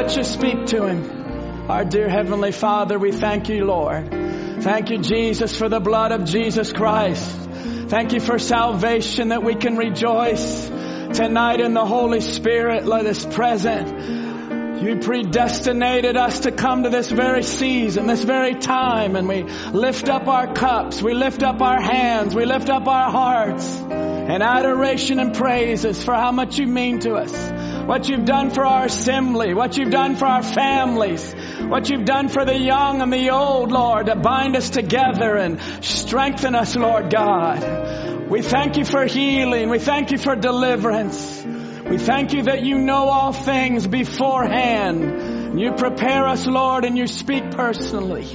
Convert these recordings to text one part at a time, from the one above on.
Let's just speak to him. Our dear Heavenly Father, we thank you, Lord. Thank you, Jesus, for the blood of Jesus Christ. Thank you for salvation that we can rejoice tonight in the Holy Spirit. Let us present. You predestinated us to come to this very season, this very time, and we lift up our cups, we lift up our hands, we lift up our hearts in adoration and praises for how much you mean to us what you've done for our assembly, what you've done for our families, what you've done for the young and the old, Lord, to bind us together and strengthen us, Lord God. We thank you for healing. We thank you for deliverance. We thank you that you know all things beforehand. You prepare us, Lord, and you speak personally.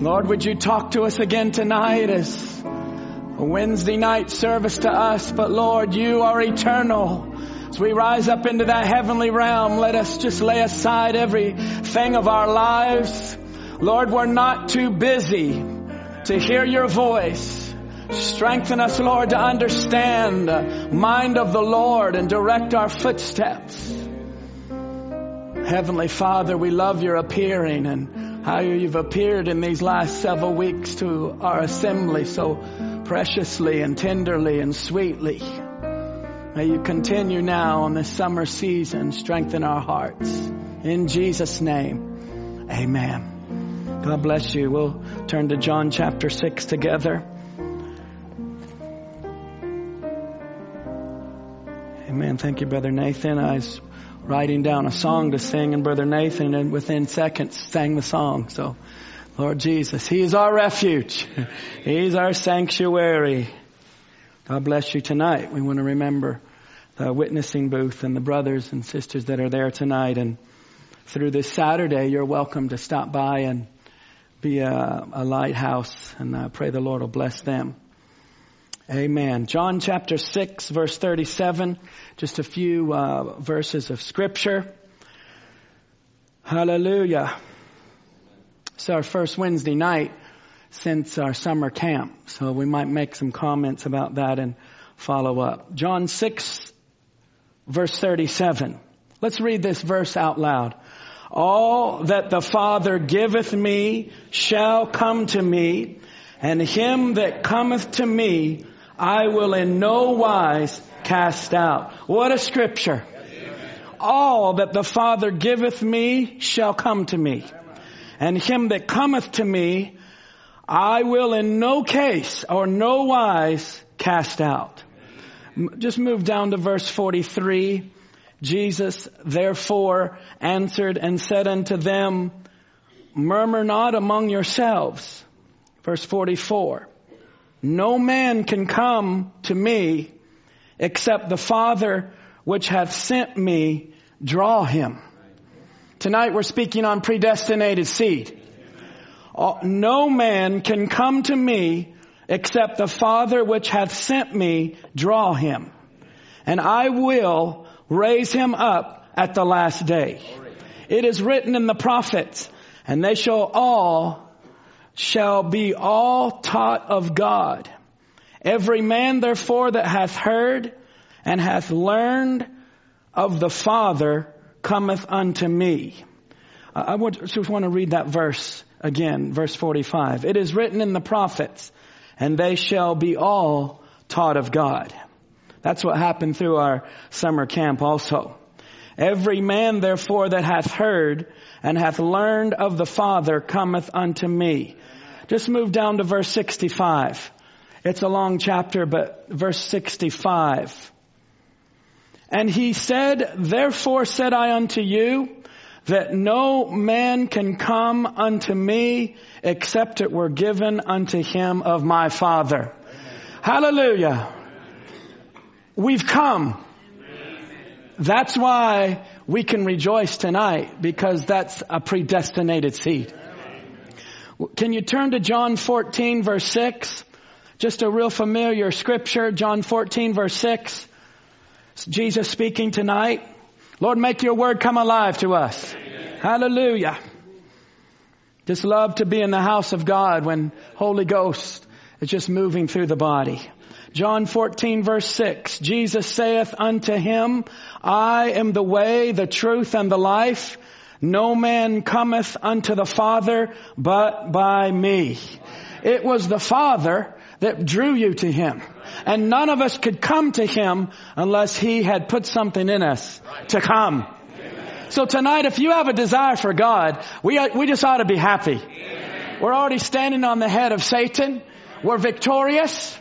Lord, would you talk to us again tonight as a Wednesday night service to us, but Lord, you are eternal. As we rise up into that heavenly realm, let us just lay aside every everything of our lives. Lord, we're not too busy to hear your voice. Strengthen us, Lord, to understand the mind of the Lord and direct our footsteps. Heavenly Father, we love your appearing and how you've appeared in these last several weeks to our assembly so preciously and tenderly and sweetly. May you continue now on this summer season, strengthen our hearts. In Jesus' name, amen. God bless you. We'll turn to John chapter 6 together. Amen. Thank you, Brother Nathan. I was writing down a song to sing, and Brother Nathan, and within seconds, sang the song. So, Lord Jesus, He is our refuge. He's our sanctuary. God bless you tonight. We want to remember the witnessing booth and the brothers and sisters that are there tonight. And through this Saturday, you're welcome to stop by and be a, a lighthouse. And I pray the Lord will bless them. Amen. John chapter 6, verse 37. Just a few uh, verses of scripture. Hallelujah. It's our first Wednesday night since our summer camp. So we might make some comments about that and follow up. John 6 verse 37. Let's read this verse out loud. All that the Father giveth me shall come to me, and him that cometh to me I will in no wise cast out. What a scripture. All that the Father giveth me shall come to me, and him that cometh to me I will in no case or no wise cast out. Just move down to verse 43. Jesus therefore answered and said unto them, murmur not among yourselves. Verse 44. No man can come to me except the Father which hath sent me draw him. Tonight we're speaking on predestinated seed. Uh, no man can come to me except the Father which hath sent me draw him. And I will raise him up at the last day. It is written in the prophets, and they shall all, shall be all taught of God. Every man therefore that hath heard and hath learned of the Father cometh unto me. I just want to read that verse again, verse 45. It is written in the prophets, and they shall be all taught of God. That's what happened through our summer camp also. Every man therefore that hath heard and hath learned of the Father cometh unto me. Just move down to verse 65. It's a long chapter, but verse 65. And he said, therefore said I unto you, that no man can come unto me except it were given unto him of my Father. Hallelujah. We've come. That's why we can rejoice tonight because that's a predestinated seed. Can you turn to John 14 verse 6? Just a real familiar scripture, John 14 verse 6. Jesus speaking tonight. Lord, make your word come alive to us. Amen. Hallelujah. Just love to be in the house of God when Holy Ghost is just moving through the body. John 14 verse 6, Jesus saith unto him, I am the way, the truth, and the life. No man cometh unto the Father but by me. It was the Father that drew you to Him. And none of us could come to Him unless He had put something in us to come. So tonight, if you have a desire for God, we, uh, we just ought to be happy. We're already standing on the head of Satan. We're victorious.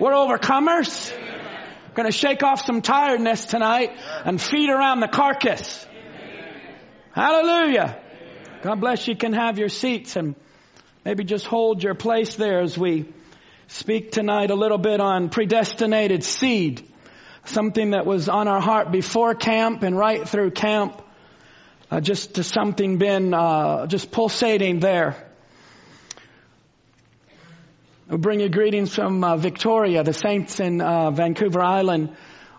We're overcomers. We're going to shake off some tiredness tonight and feed around the carcass. Hallelujah. God bless you. can have your seats and maybe just hold your place there as we speak tonight a little bit on predestinated seed. Something that was on our heart before camp and right through camp. Uh, just to something been uh, just pulsating there. I bring you greetings from uh, Victoria, the saints in uh, Vancouver Island.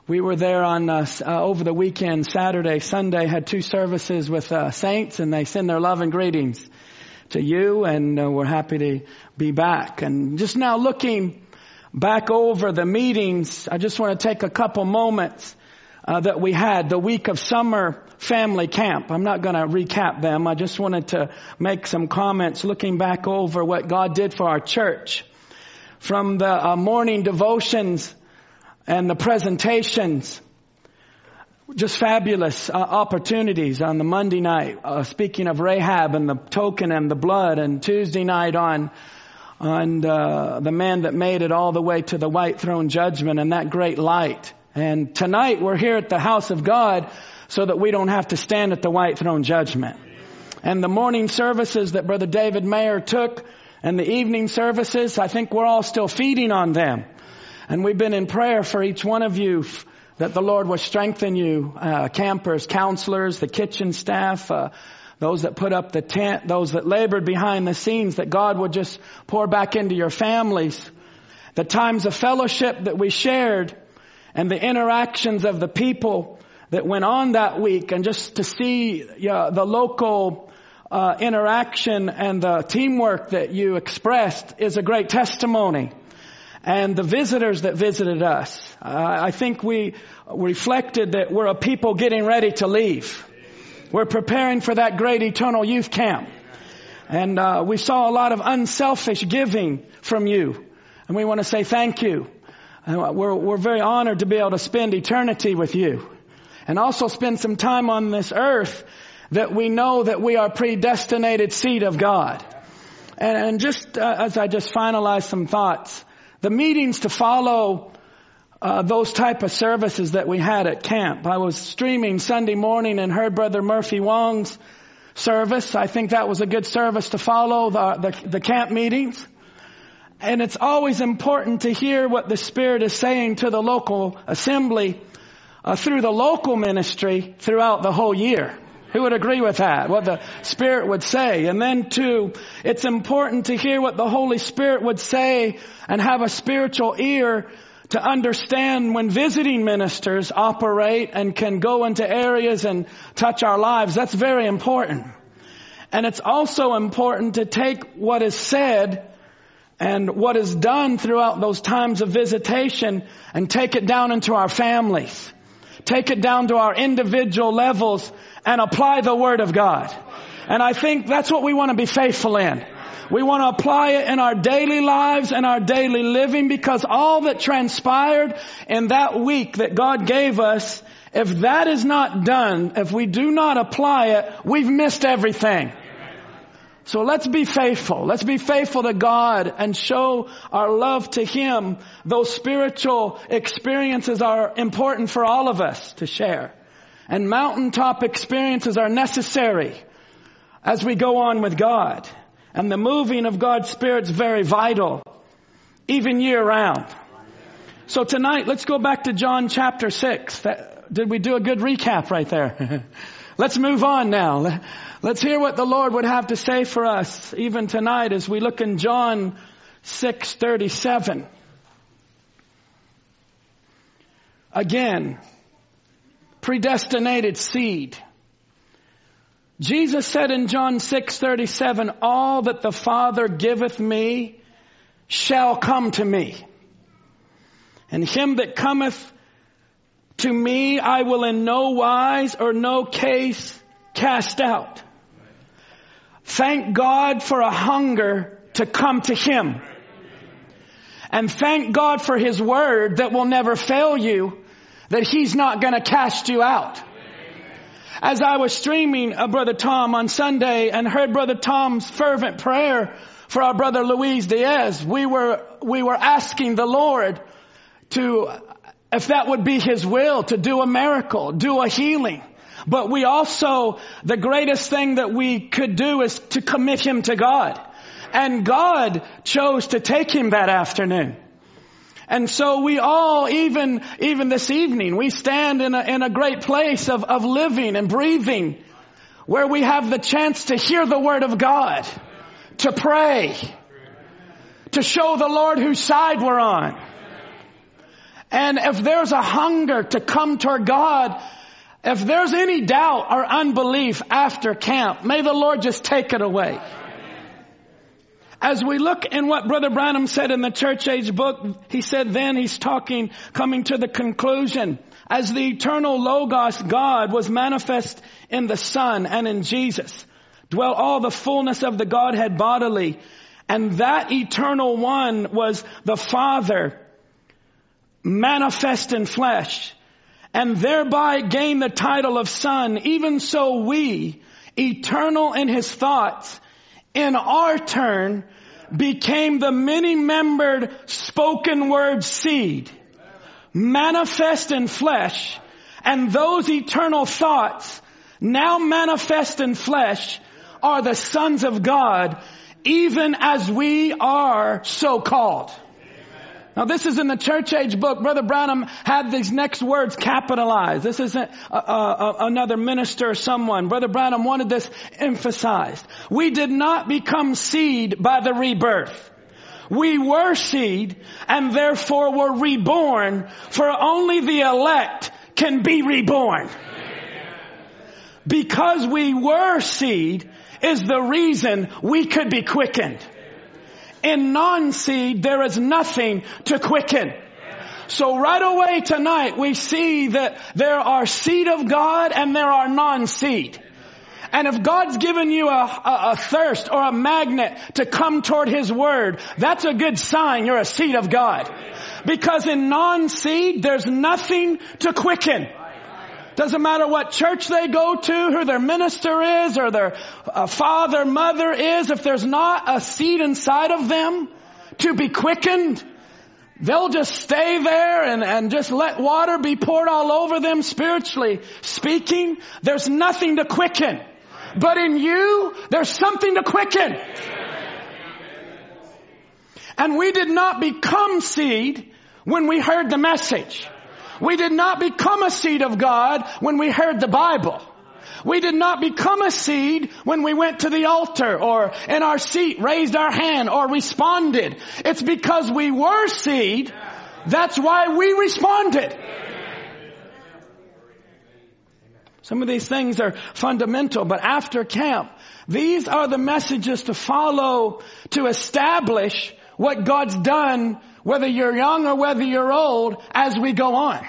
We were there on uh, uh, over the weekend, Saturday, Sunday, had two services with saints, and they send their love and greetings to you, and uh, we're happy to be back. And just now looking back over the meetings, I just want to take a couple moments uh, that we had the week of summer family camp. I'm not going to recap them. I just wanted to make some comments looking back over what God did for our church. From the uh, morning devotions and the presentations. Just fabulous uh, opportunities on the Monday night, uh, speaking of Rahab and the token and the blood, and Tuesday night on on uh, the man that made it all the way to the white throne judgment and that great light. And tonight we're here at the house of God so that we don't have to stand at the white throne judgment. And the morning services that Brother David Mayer took and the evening services, I think we're all still feeding on them. And we've been in prayer for each one of you that the Lord would strengthen you, uh, campers, counselors, the kitchen staff, uh, those that put up the tent, those that labored behind the scenes, that God would just pour back into your families. The times of fellowship that we shared and the interactions of the people that went on that week and just to see the local uh, interaction and the teamwork that you expressed is a great testimony and the visitors that visited us. I think we reflected that we're a people getting ready to leave. We're preparing for that great eternal youth camp. And uh, we saw a lot of unselfish giving from you. And we want to say thank you. Uh, we're, we're very honored to be able to spend eternity with you. And also spend some time on this earth that we know that we are predestinated seed of God. And, and just uh, as I just finalize some thoughts, the meetings to follow uh, those type of services that we had at camp. I was streaming Sunday morning and heard Brother Murphy Wong's service. I think that was a good service to follow the, the, the camp meetings. And it's always important to hear what the Spirit is saying to the local assembly uh, through the local ministry throughout the whole year. Who would agree with that? What the Spirit would say. And then two, it's important to hear what the Holy Spirit would say and have a spiritual ear to understand when visiting ministers operate and can go into areas and touch our lives. That's very important. And it's also important to take what is said and what is done throughout those times of visitation and take it down into our families. Take it down to our individual levels and apply the Word of God. And I think that's what we want to be faithful in. We want to apply it in our daily lives and our daily living because all that transpired in that week that God gave us, if that is not done, if we do not apply it, we've missed everything. So let's be faithful. Let's be faithful to God and show our love to Him. Those spiritual experiences are important for all of us to share. And mountaintop experiences are necessary as we go on with God. And the moving of God's Spirit is very vital, even year round. So tonight, let's go back to John chapter 6. That, did we do a good recap right there? let's move on now. Let's hear what the Lord would have to say for us even tonight as we look in John 6:37. Again, predestinated seed. Jesus said in John 6:37, all that the Father giveth me shall come to me. And him that cometh to me I will in no wise or no case cast out. Thank God for a hunger to come to Him. And thank God for His word that will never fail you, that He's not gonna cast you out. As I was streaming uh, Brother Tom on Sunday and heard Brother Tom's fervent prayer for our brother Luis Diaz, we were, we were asking the Lord to, if that would be His will, to do a miracle, do a healing. But we also, the greatest thing that we could do is to commit him to God. And God chose to take him that afternoon. And so we all, even, even this evening, we stand in a, in a great place of, of living and breathing where we have the chance to hear the word of God, to pray, to show the Lord whose side we're on. And if there's a hunger to come toward God, if there's any doubt or unbelief after camp, may the Lord just take it away. As we look in what Brother Branham said in the church age book, he said then he's talking, coming to the conclusion, as the eternal Logos God was manifest in the Son and in Jesus, dwell all the fullness of the Godhead bodily, and that eternal one was the Father manifest in flesh and thereby gain the title of son, even so we, eternal in his thoughts, in our turn, became the many-membered spoken word seed, manifest in flesh, and those eternal thoughts, now manifest in flesh, are the sons of God, even as we are so called. Now this is in the church age book. Brother Branham had these next words capitalized. This isn't a, a, another minister or someone. Brother Branham wanted this emphasized. We did not become seed by the rebirth. We were seed and therefore were reborn for only the elect can be reborn. Because we were seed is the reason we could be quickened. In non-seed, there is nothing to quicken. So right away tonight, we see that there are seed of God and there are non-seed. And if God's given you a, a, a, thirst or a magnet to come toward His Word, that's a good sign you're a seed of God. Because in non-seed, there's nothing to quicken. Doesn't matter what church they go to, who their minister is, or their uh, father, mother is, if there's not a seed inside of them to be quickened, they'll just stay there and, and just let water be poured all over them spiritually speaking. There's nothing to quicken. But in you, there's something to quicken. And we did not become seed when we heard the message. We did not become a seed of God when we heard the Bible. We did not become a seed when we went to the altar or in our seat raised our hand or responded. It's because we were seed. That's why we responded. Some of these things are fundamental, but after camp, these are the messages to follow to establish what God's done whether you're young or whether you're old, as we go on.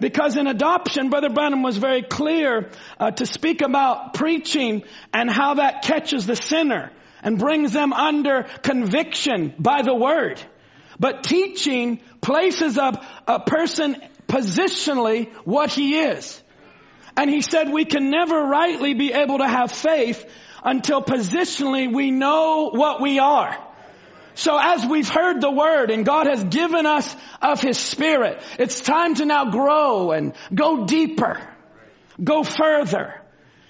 Because in adoption, Brother Branham was very clear uh, to speak about preaching and how that catches the sinner and brings them under conviction by the word. But teaching places up a person positionally what he is. And he said we can never rightly be able to have faith until positionally we know what we are. So as we've heard the word and God has given us of His Spirit, it's time to now grow and go deeper, go further.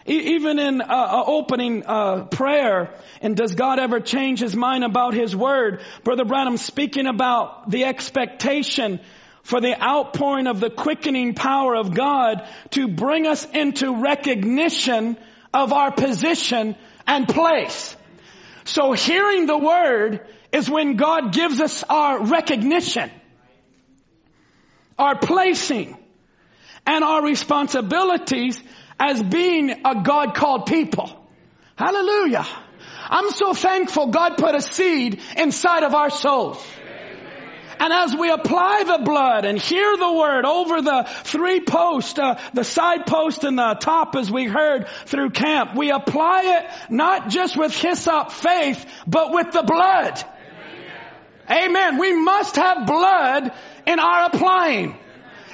even in uh, uh, opening uh, prayer, and does God ever change His mind about His Word? Brother Branham speaking about the expectation for the outpouring of the quickening power of God to bring us into recognition of our position and place. So hearing the Word is when God gives us our recognition, our placing, and our responsibilities as being a God called people. Hallelujah. I'm so thankful God put a seed inside of our souls. And as we apply the blood and hear the word over the three posts, uh, the side post and the top as we heard through camp, we apply it not just with hyssop faith, but with the blood. Amen. We must have blood in our applying.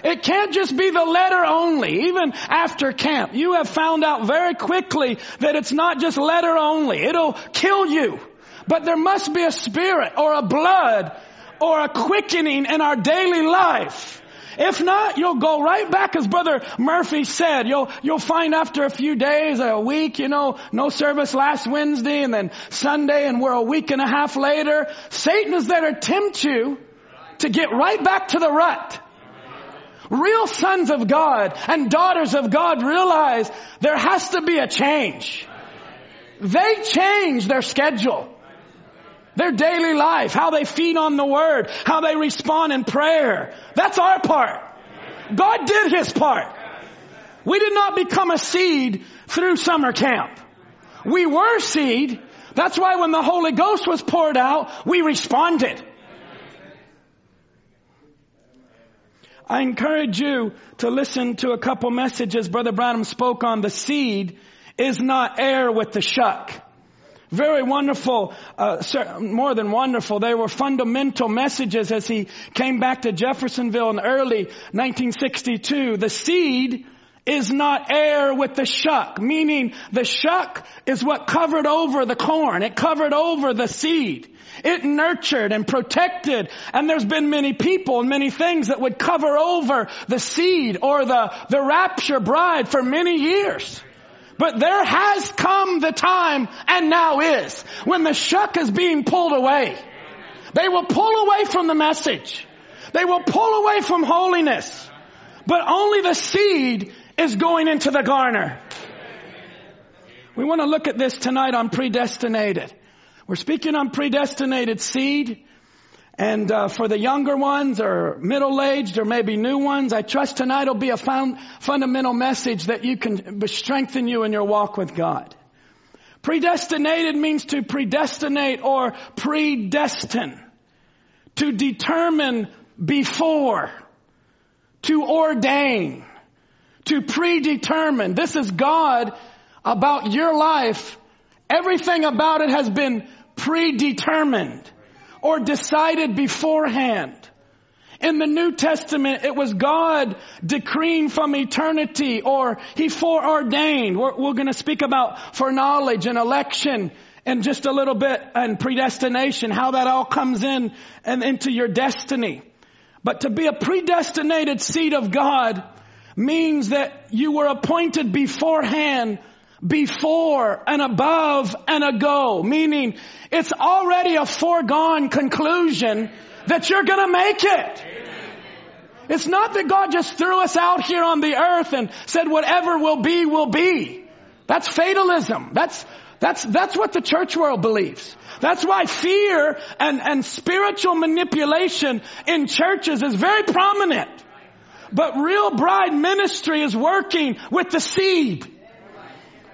It can't just be the letter only, even after camp. You have found out very quickly that it's not just letter only. It'll kill you. But there must be a spirit or a blood or a quickening in our daily life. If not, you'll go right back as Brother Murphy said. You'll, you'll find after a few days, a week, you know, no service last Wednesday and then Sunday and we're a week and a half later. Satan is there to tempt you to get right back to the rut. Real sons of God and daughters of God realize there has to be a change. They change their schedule. Their daily life, how they feed on the word, how they respond in prayer. That's our part. God did his part. We did not become a seed through summer camp. We were seed. That's why when the Holy Ghost was poured out, we responded. I encourage you to listen to a couple messages Brother Branham spoke on the seed is not heir with the shuck. Very wonderful, uh, more than wonderful. They were fundamental messages as he came back to Jeffersonville in early 1962. The seed is not heir with the shuck, meaning the shuck is what covered over the corn. It covered over the seed. It nurtured and protected. And there's been many people and many things that would cover over the seed or the, the rapture bride for many years. But there has come the time, and now is, when the shuck is being pulled away. They will pull away from the message. They will pull away from holiness. But only the seed is going into the garner. We want to look at this tonight on predestinated. We're speaking on predestinated seed. And uh, for the younger ones or middle-aged or maybe new ones, I trust tonight will be a found, fundamental message that you can strengthen you in your walk with God. Predestinated means to predestinate or predestine. To determine before. To ordain. To predetermine. This is God about your life. Everything about it has been predetermined or decided beforehand. In the New Testament, it was God decreeing from eternity or He foreordained. We're, we're going to speak about foreknowledge and election in just a little bit and predestination, how that all comes in and into your destiny. But to be a predestinated seed of God means that you were appointed beforehand before and above and ago, meaning it's already a foregone conclusion that you're gonna make it. It's not that God just threw us out here on the earth and said whatever will be, will be. That's fatalism. That's, that's, that's what the church world believes. That's why fear and, and spiritual manipulation in churches is very prominent. But real bride ministry is working with the seed.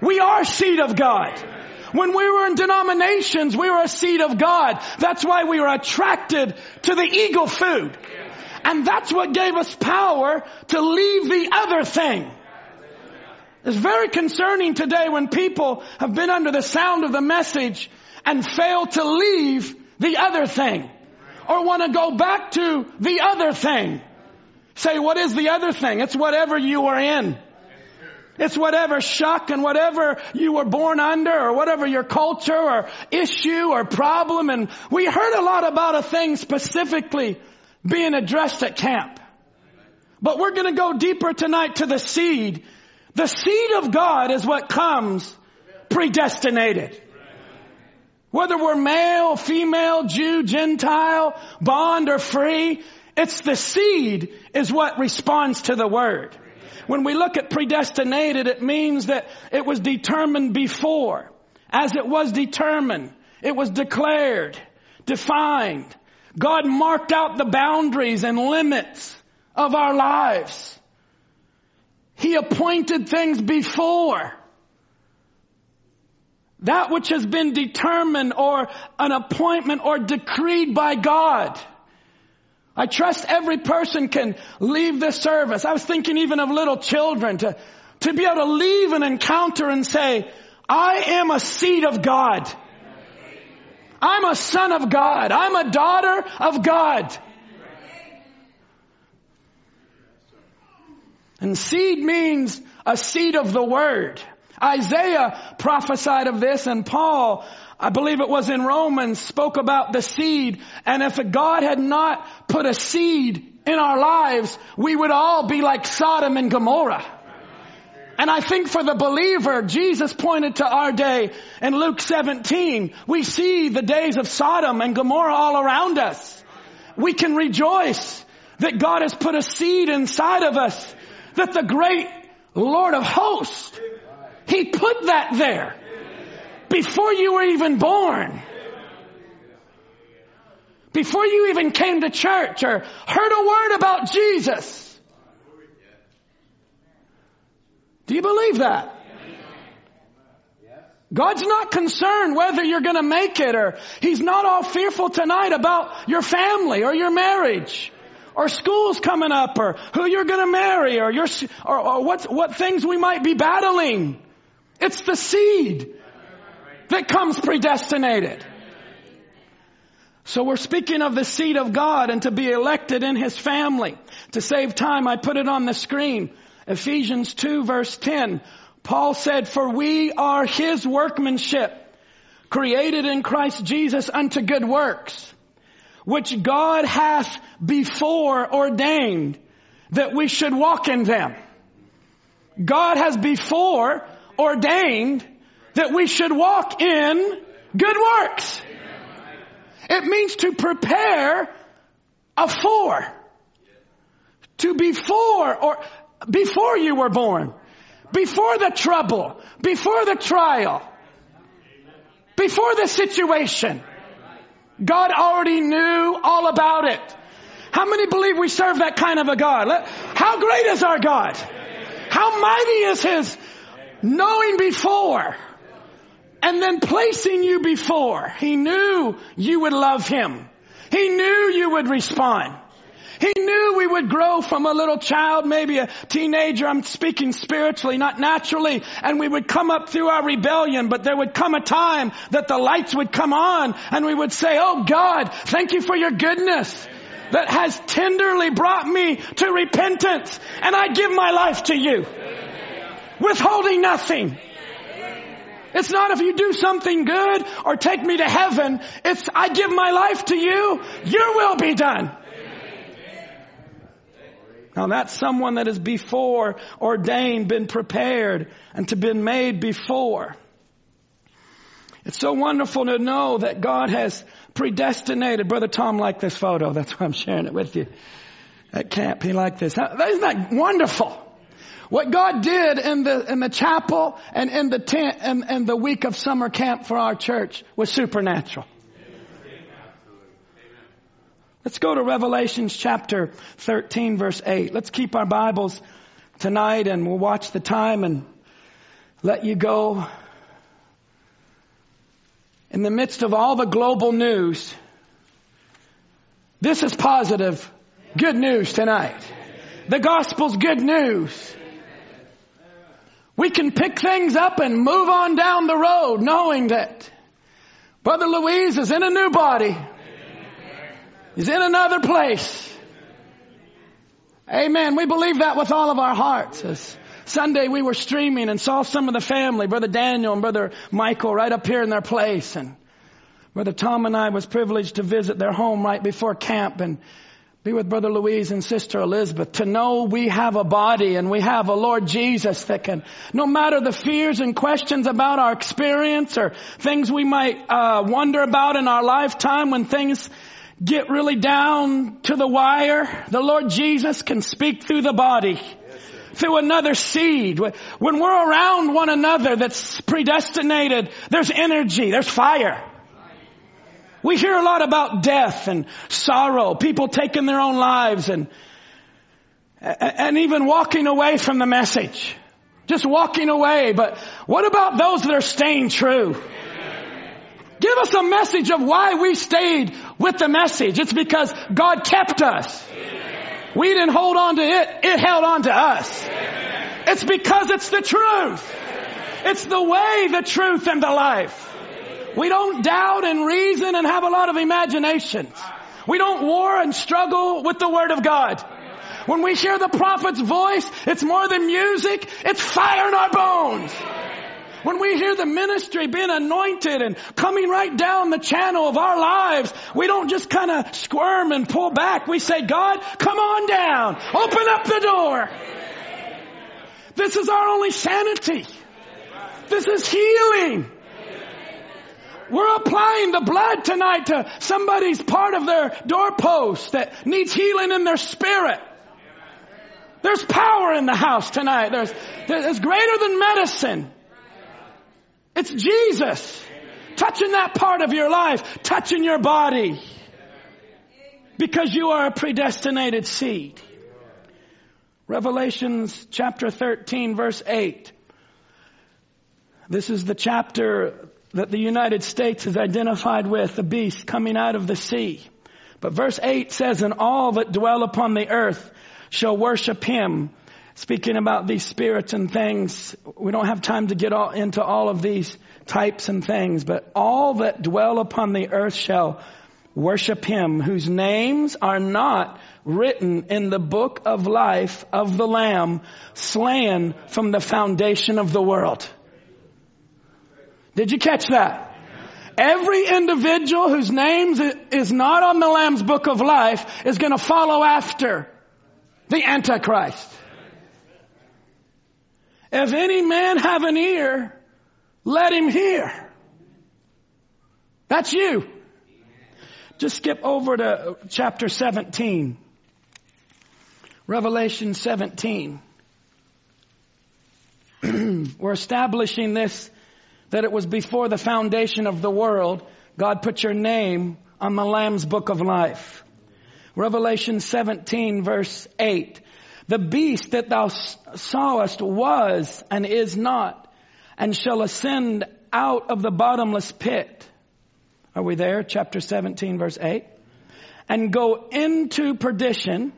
We are seed of God. When we were in denominations, we were a seed of God. That's why we were attracted to the eagle food. And that's what gave us power to leave the other thing. It's very concerning today when people have been under the sound of the message and fail to leave the other thing. Or want to go back to the other thing. Say, what is the other thing? It's whatever you are in. It's whatever shuck and whatever you were born under or whatever your culture or issue or problem. And we heard a lot about a thing specifically being addressed at camp. But we're going to go deeper tonight to the seed. The seed of God is what comes predestinated. Whether we're male, female, Jew, Gentile, bond or free, it's the seed is what responds to the word. When we look at predestinated, it means that it was determined before. As it was determined, it was declared, defined. God marked out the boundaries and limits of our lives. He appointed things before. That which has been determined or an appointment or decreed by God I trust every person can leave this service. I was thinking even of little children to, to be able to leave an encounter and say, I am a seed of God. I'm a son of God. I'm a daughter of God. And seed means a seed of the word. Isaiah prophesied of this and Paul, I believe it was in Romans, spoke about the seed. And if God had not put a seed in our lives, we would all be like Sodom and Gomorrah. And I think for the believer, Jesus pointed to our day in Luke 17. We see the days of Sodom and Gomorrah all around us. We can rejoice that God has put a seed inside of us, that the great Lord of hosts, He put that there before you were even born. Before you even came to church or heard a word about Jesus. Do you believe that? God's not concerned whether you're gonna make it or He's not all fearful tonight about your family or your marriage or school's coming up or who you're gonna marry or your, or, or what, what things we might be battling. It's the seed that comes predestinated. So we're speaking of the seed of God and to be elected in His family. To save time, I put it on the screen. Ephesians 2 verse 10, Paul said, for we are his workmanship, created in Christ Jesus unto good works, which God hath before ordained that we should walk in them. God has before ordained that we should walk in good works. It means to prepare a for. To before or before you were born, before the trouble, before the trial, before the situation. God already knew all about it. How many believe we serve that kind of a God? How great is our God? How mighty is His knowing before and then placing you before. He knew you would love Him. He knew you would respond. He knew we would grow from a little child, maybe a teenager. I'm speaking spiritually, not naturally. And we would come up through our rebellion, but there would come a time that the lights would come on and we would say, Oh God, thank you for your goodness that has tenderly brought me to repentance. And I give my life to you. Withholding nothing. It's not if you do something good or take me to heaven. It's I give my life to you. Your will be done. Now that's someone that has before ordained, been prepared, and to been made before. It's so wonderful to know that God has predestinated. Brother Tom liked this photo. That's why I'm sharing it with you. At camp, he liked this. Isn't that wonderful? What God did in the, in the chapel and in the tent and, and the week of summer camp for our church was supernatural. Let's go to Revelations chapter 13 verse 8. Let's keep our Bibles tonight and we'll watch the time and let you go. In the midst of all the global news, this is positive, good news tonight. The gospel's good news. We can pick things up and move on down the road knowing that Brother Luis is in a new body. He's in another place. Amen. We believe that with all of our hearts. As Sunday we were streaming and saw some of the family, Brother Daniel and Brother Michael right up here in their place. And Brother Tom and I was privileged to visit their home right before camp and be with Brother Luis and Sister Elizabeth to know we have a body and we have a Lord Jesus that can, no matter the fears and questions about our experience or things we might uh, wonder about in our lifetime when things get really down to the wire, the Lord Jesus can speak through the body. through another seed. When we're around one another that's predestinated, there's energy, there's fire. We hear a lot about death and sorrow, people taking their own lives and, and even walking away from the message. Just walking away. But what about those that are staying true? Give us a message of why we stayed with the message. It's because God kept us. We didn't hold on to it, it held on to us. It's because it's the truth. It's the way, the truth, and the life. We don't doubt and reason and have a lot of imagination. We don't war and struggle with the Word of God. When we hear the prophet's voice, it's more than music, it's fire in our bones. When we hear the ministry being anointed and coming right down the channel of our lives, we don't just kind of squirm and pull back. We say, God, come on down. Open up the door. This is our only sanity. This is healing. We're applying the blood tonight to somebody's part of their doorpost that needs healing in their spirit. There's power in the house tonight. There's, there's greater than medicine. It's Jesus touching that part of your life, touching your body. Because you are a predestinated seed. Revelations chapter 13 verse 8. This is the chapter that the United States is identified with, the beast coming out of the sea. But verse 8 says, and all that dwell upon the earth shall worship him. Speaking about these spirits and things, we don't have time to get all into all of these types and things, but all that dwell upon the earth shall worship him whose names are not written in the book of life of the lamb slain from the foundation of the world. Did you catch that? Every individual whose name is not on the Lamb's book of life is going to follow after the Antichrist. If any man have an ear, let him hear. That's you. Just skip over to chapter 17. Revelation 17. We're establishing this that it was before the foundation of the world, God put your name on the Lamb's book of life. Revelation 17 verse 8. The beast that thou sawest was and is not and shall ascend out of the bottomless pit. Are we there? Chapter 17 verse 8. And go into perdition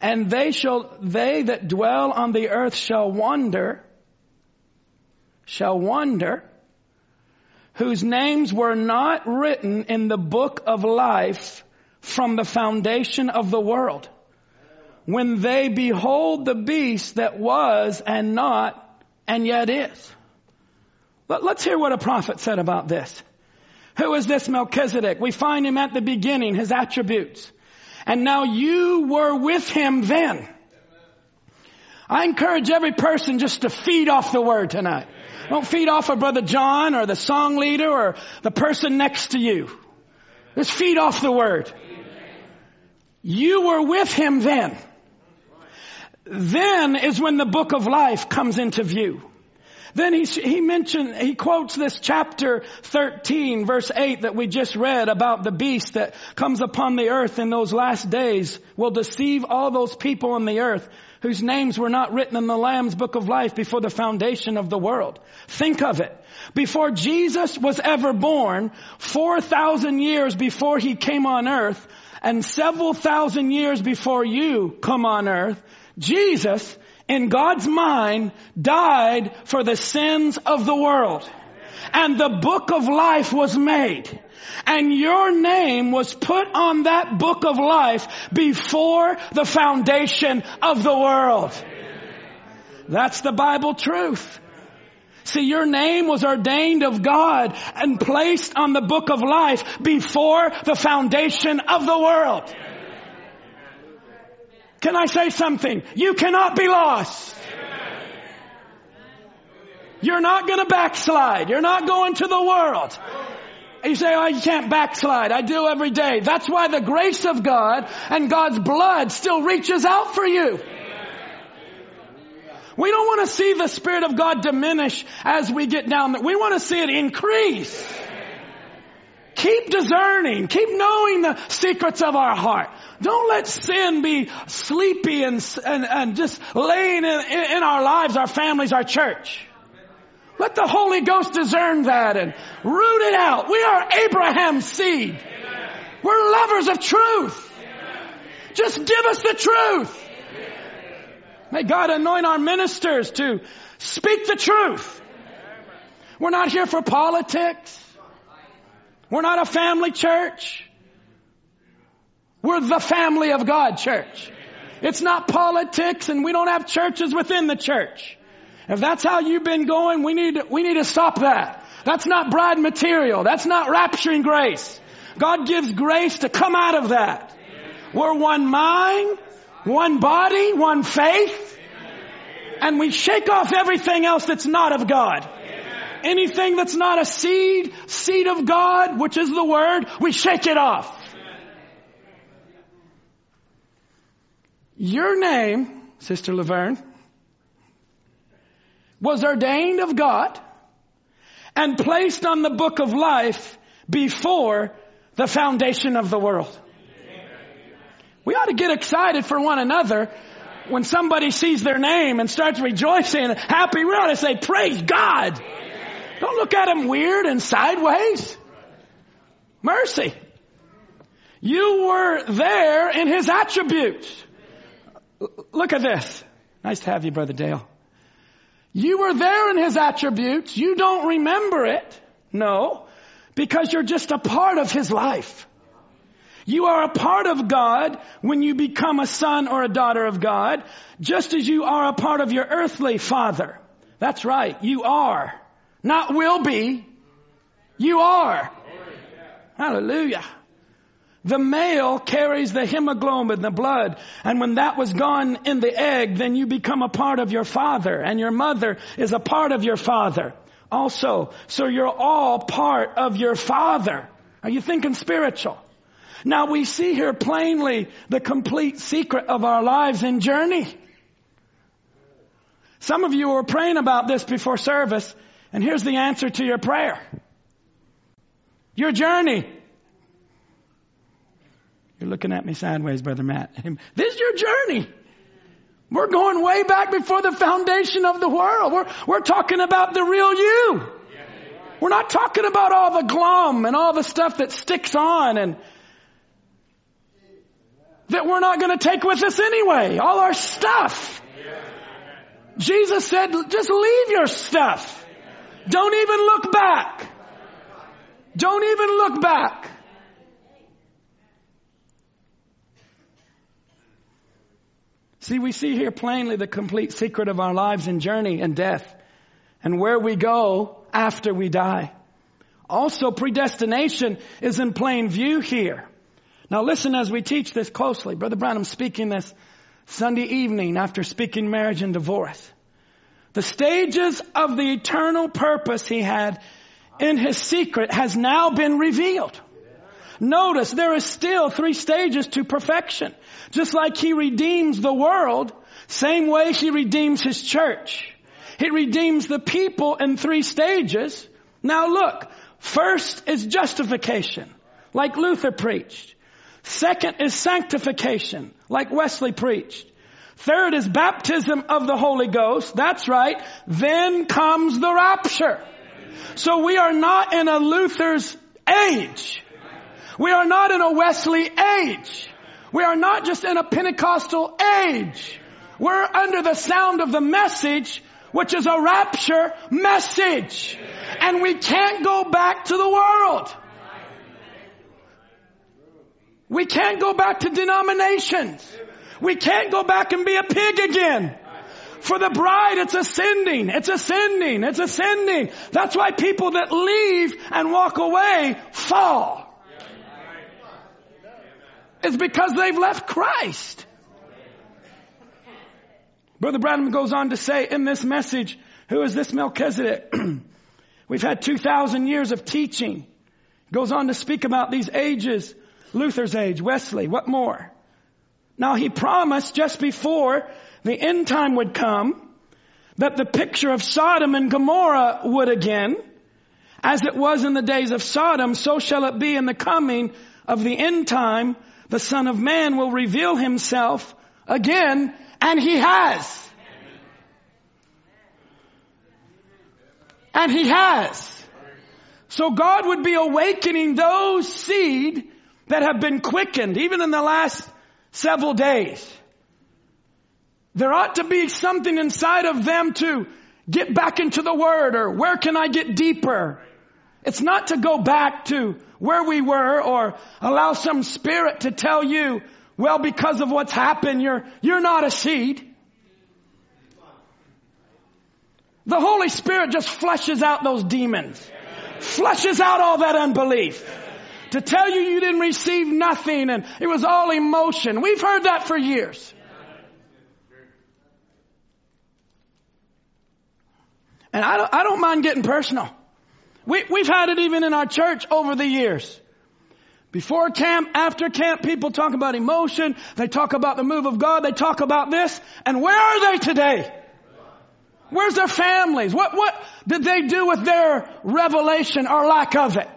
and they shall, they that dwell on the earth shall wander, shall wander whose names were not written in the book of life from the foundation of the world. When they behold the beast that was and not and yet is. But let's hear what a prophet said about this. Who is this Melchizedek? We find him at the beginning, his attributes. And now you were with him then. I encourage every person just to feed off the word tonight. Don't feed off of Brother John or the song leader or the person next to you. Just feed off the word. You were with him then. Then is when the book of life comes into view. Then he, he mentioned, he quotes this chapter 13 verse 8 that we just read about the beast that comes upon the earth in those last days will deceive all those people on the earth whose names were not written in the Lamb's book of life before the foundation of the world. Think of it. Before Jesus was ever born, 4,000 years before he came on earth, and several thousand years before you come on earth, Jesus, in God's mind, died for the sins of the world. And the book of life was made and your name was put on that book of life before the foundation of the world. That's the Bible truth. See, your name was ordained of God and placed on the book of life before the foundation of the world. Can I say something? You cannot be lost. You're not going to backslide. You're not going to the world. You say, oh, you can't backslide. I do every day. That's why the grace of God and God's blood still reaches out for you. We don't want to see the Spirit of God diminish as we get down there. We want to see it increase. Keep discerning. Keep knowing the secrets of our heart. Don't let sin be sleepy and, and, and just laying in, in our lives, our families, our church. Let the Holy Ghost discern that and root it out. We are Abraham's seed. We're lovers of truth. Just give us the truth. May God anoint our ministers to speak the truth. We're not here for politics. We're not a family church. We're the family of God church. It's not politics and we don't have churches within the church. If that's how you've been going, we need, we need to stop that. That's not bride material. That's not rapturing grace. God gives grace to come out of that. We're one mind, one body, one faith, and we shake off everything else that's not of God. Anything that's not a seed, seed of God, which is the word, we shake it off. Your name, Sister Laverne, was ordained of God and placed on the book of life before the foundation of the world. We ought to get excited for one another when somebody sees their name and starts rejoicing happy. We ought to say, praise God. Don't look at him weird and sideways. Mercy. You were there in his attributes. Look at this. Nice to have you, Brother Dale. You were there in his attributes. You don't remember it. No. Because you're just a part of his life. You are a part of God when you become a son or a daughter of God, just as you are a part of your earthly father. That's right. You are. Not will be. You are. Hallelujah. The male carries the hemoglobin, the blood, and when that was gone in the egg, then you become a part of your father, and your mother is a part of your father. Also, so you're all part of your father. Are you thinking spiritual? Now we see here plainly the complete secret of our lives and journey. Some of you were praying about this before service, and here's the answer to your prayer. Your journey. You're looking at me sideways, Brother Matt. This is your journey. We're going way back before the foundation of the world. We're, we're talking about the real you. We're not talking about all the glum and all the stuff that sticks on and that we're not going to take with us anyway. All our stuff. Jesus said, just leave your stuff. Don't even look back. Don't even look back. See, we see here plainly the complete secret of our lives and journey and death and where we go after we die. Also, predestination is in plain view here. Now listen as we teach this closely. Brother Branham speaking this Sunday evening after speaking marriage and divorce. The stages of the eternal purpose he had in his secret has now been revealed. Notice there is still three stages to perfection. Just like he redeems the world, same way he redeems his church. He redeems the people in three stages. Now look, first is justification, like Luther preached. Second is sanctification, like Wesley preached. Third is baptism of the Holy Ghost. That's right. Then comes the rapture. So we are not in a Luther's age. We are not in a Wesley age. We are not just in a Pentecostal age. We're under the sound of the message, which is a rapture message. And we can't go back to the world. We can't go back to denominations. We can't go back and be a pig again. For the bride, it's ascending, it's ascending, it's ascending. That's why people that leave and walk away fall. It's because they've left Christ. Brother Branham goes on to say in this message, who is this Melchizedek? We've had 2,000 years of teaching. Goes on to speak about these ages Luther's age, Wesley, what more? Now he promised just before the end time would come that the picture of Sodom and Gomorrah would again, as it was in the days of Sodom, so shall it be in the coming of the end time. The Son of Man will reveal himself again, and he has. And He has. So God would be awakening those seed that have been quickened, even in the last several days. There ought to be something inside of them to get back into the Word or where can I get deeper? It's not to go back to where we were or allow some spirit to tell you, well, because of what's happened, you're, you're not a seed. The Holy Spirit just flushes out those demons. Flushes out all that unbelief. To tell you you didn't receive nothing and it was all emotion. We've heard that for years. And I don't, I don't mind getting personal. We, we've had it even in our church over the years. Before camp, after camp, people talk about emotion. They talk about the move of God. They talk about this. And where are they today? Where's their families? What, what did they do with their revelation or lack of it?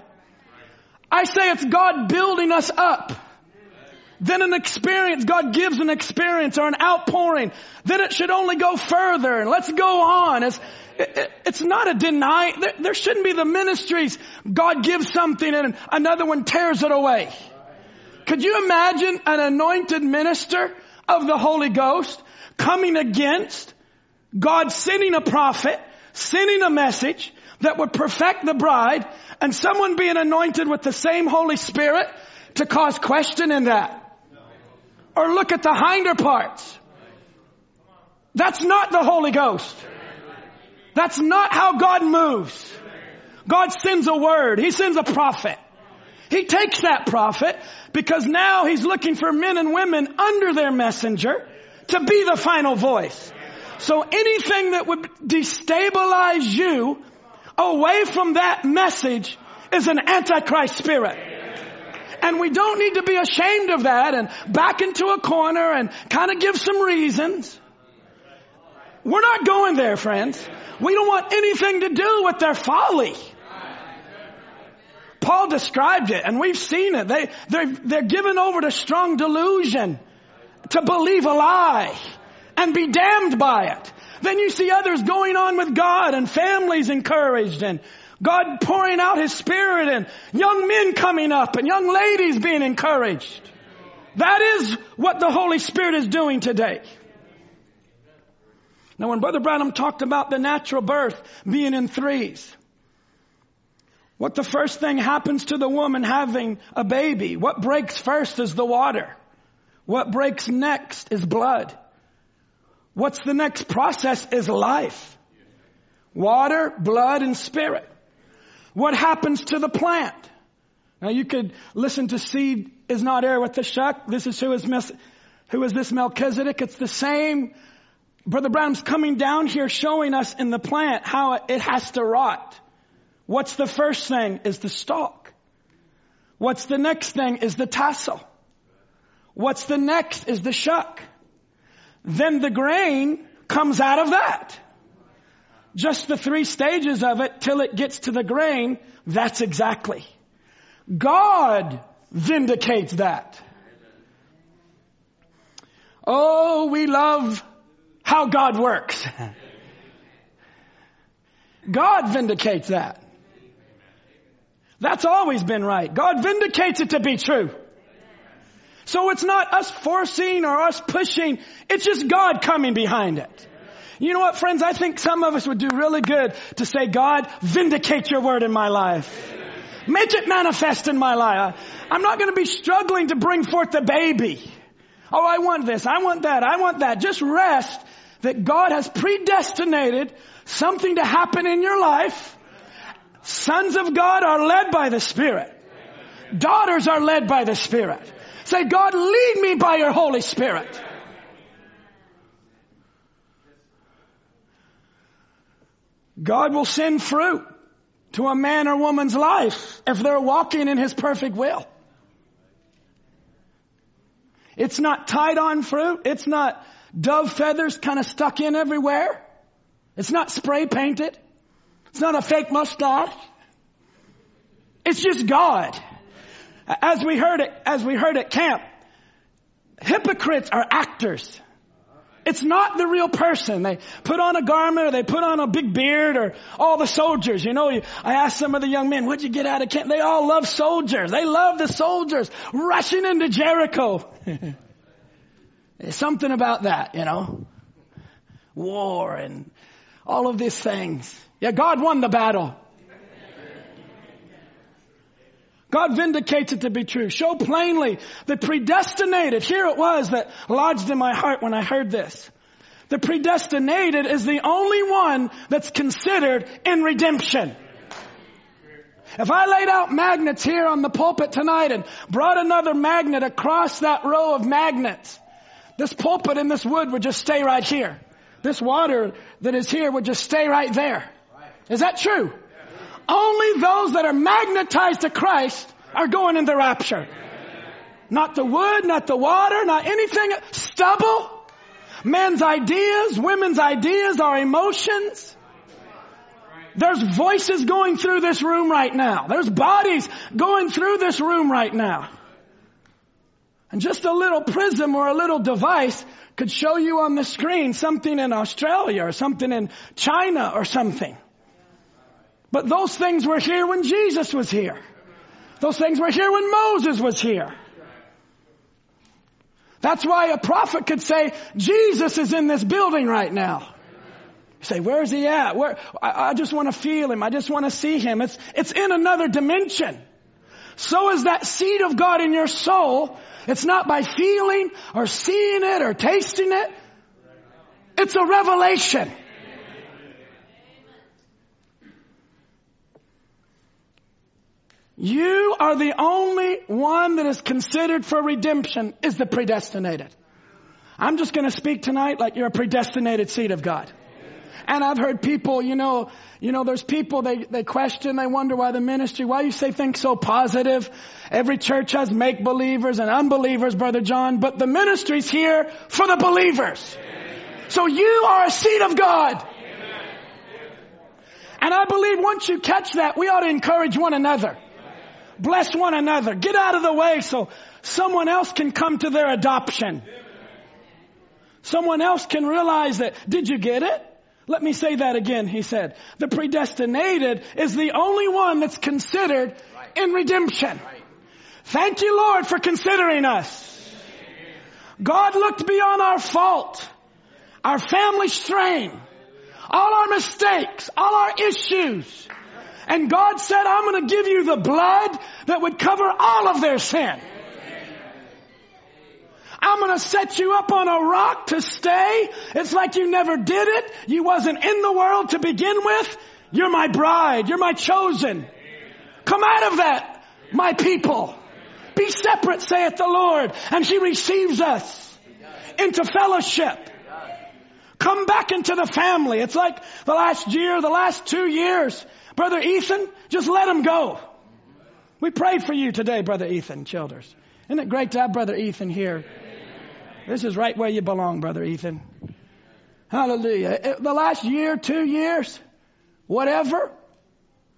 I say it's God building us up. Then an experience, God gives an experience or an outpouring. Then it should only go further and let's go on. It's, it, it's not a deny. There, there shouldn't be the ministries. God gives something and another one tears it away. Could you imagine an anointed minister of the Holy Ghost coming against God sending a prophet, sending a message that would perfect the bride and someone being anointed with the same Holy Spirit to cause question in that? Or look at the hinder parts. That's not the Holy Ghost. That's not how God moves. God sends a word. He sends a prophet. He takes that prophet because now he's looking for men and women under their messenger to be the final voice. So anything that would destabilize you away from that message is an antichrist spirit. And we don't need to be ashamed of that and back into a corner and kind of give some reasons. We're not going there, friends. We don't want anything to do with their folly. Paul described it and we've seen it. They, they're, they're given over to strong delusion to believe a lie and be damned by it. Then you see others going on with God and families encouraged and God pouring out His Spirit and young men coming up and young ladies being encouraged. That is what the Holy Spirit is doing today. Now when Brother Branham talked about the natural birth being in threes, what the first thing happens to the woman having a baby, what breaks first is the water. What breaks next is blood. What's the next process is life. Water, blood, and spirit. What happens to the plant? Now you could listen to seed is not heir with the shuck. This is who is, who is this Melchizedek? It's the same Brother Branham's coming down here showing us in the plant how it has to rot. What's the first thing is the stalk. What's the next thing is the tassel. What's the next is the shuck. Then the grain comes out of that. Just the three stages of it till it gets to the grain, that's exactly. God vindicates that. Oh, we love how God works. God vindicates that. That's always been right. God vindicates it to be true. So it's not us forcing or us pushing. It's just God coming behind it. You know what, friends? I think some of us would do really good to say, God, vindicate your word in my life. Make it manifest in my life. I'm not going to be struggling to bring forth the baby. Oh, I want this. I want that. I want that. Just rest that God has predestinated something to happen in your life. Sons of God are led by the Spirit. Daughters are led by the Spirit. Say, God, lead me by your Holy Spirit. God will send fruit to a man or woman's life if they're walking in His perfect will. It's not tied on fruit. It's not dove feathers kind of stuck in everywhere. It's not spray painted. It's not a fake mustache. It's just God. As we heard it, as we heard at camp, hypocrites are actors. It's not the real person. They put on a garment or they put on a big beard or all the soldiers. You know, I asked some of the young men, what'd you get out of camp? They all love soldiers. They love the soldiers rushing into Jericho. There's something about that, you know. War and all of these things. Yeah, God won the battle. God vindicates it to be true. Show plainly the predestinated. Here it was that lodged in my heart when I heard this. The predestinated is the only one that's considered in redemption. If I laid out magnets here on the pulpit tonight and brought another magnet across that row of magnets, this pulpit and this wood would just stay right here. This water that is here would just stay right there. Is that true? Only those that are magnetized to Christ are going in the rapture. Not the wood, not the water, not anything. Stubble. Men's ideas, women's ideas, our emotions. There's voices going through this room right now. There's bodies going through this room right now. And just a little prism or a little device could show you on the screen something in Australia or something in China or something. But those things were here when Jesus was here. Those things were here when Moses was here. That's why a prophet could say, Jesus is in this building right now. You say, where's he at? Where, I, I just want to feel him. I just want to see him. It's, it's in another dimension. So is that seed of God in your soul. It's not by feeling or seeing it or tasting it. It's a revelation. You are the only one that is considered for redemption is the predestinated. I'm just going to speak tonight like you're a predestinated seed of God. And I've heard people, you know, you know, there's people, they, they question, they wonder why the ministry, why you say things so positive. Every church has make believers and unbelievers, Brother John, but the ministry's here for the believers. So you are a seed of God. And I believe once you catch that, we ought to encourage one another. Bless one another. Get out of the way so someone else can come to their adoption. Someone else can realize that, did you get it? Let me say that again, he said. The predestinated is the only one that's considered in redemption. Thank you, Lord, for considering us. God looked beyond our fault, our family strain, all our mistakes, all our issues. And God said, I'm going to give you the blood that would cover all of their sin. I'm going to set you up on a rock to stay. It's like you never did it. You wasn't in the world to begin with. You're my bride. You're my chosen. Come out of that, my people. Be separate, saith the Lord. And he receives us into fellowship. Come back into the family. It's like the last year, the last two years. Brother Ethan, just let him go. We prayed for you today, Brother Ethan Childers. Isn't it great to have Brother Ethan here? This is right where you belong, Brother Ethan. Hallelujah. Eh, the last year, two years, whatever.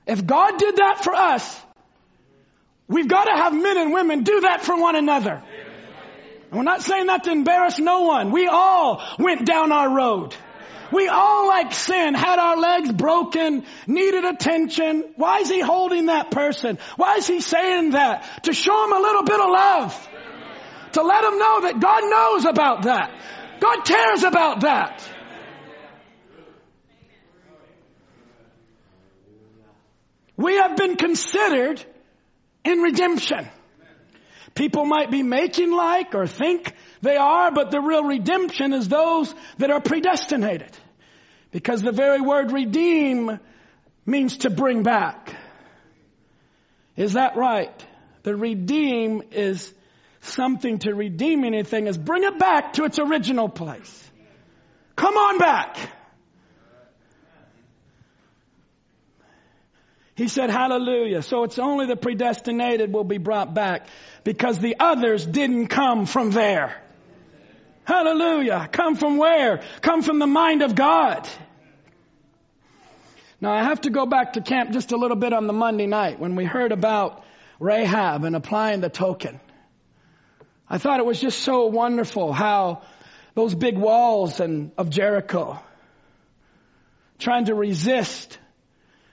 If God did that for us, we've got to have men and women do that for one another. And we're not saying that to embarrass no one. We all went down our road. We all like sin, had our legs broken, needed attention. Why is he holding that person? Why is he saying that? To show him a little bit of love. To let him know that God knows about that. God cares about that. We have been considered in redemption. People might be making like or think they are, but the real redemption is those that are predestinated. Because the very word redeem means to bring back. Is that right? The redeem is something to redeem anything is bring it back to its original place. Come on back. He said, hallelujah. So it's only the predestinated will be brought back because the others didn't come from there. Hallelujah. Come from where? Come from the mind of God. Now I have to go back to camp just a little bit on the Monday night when we heard about Rahab and applying the token. I thought it was just so wonderful how those big walls and of Jericho, trying to resist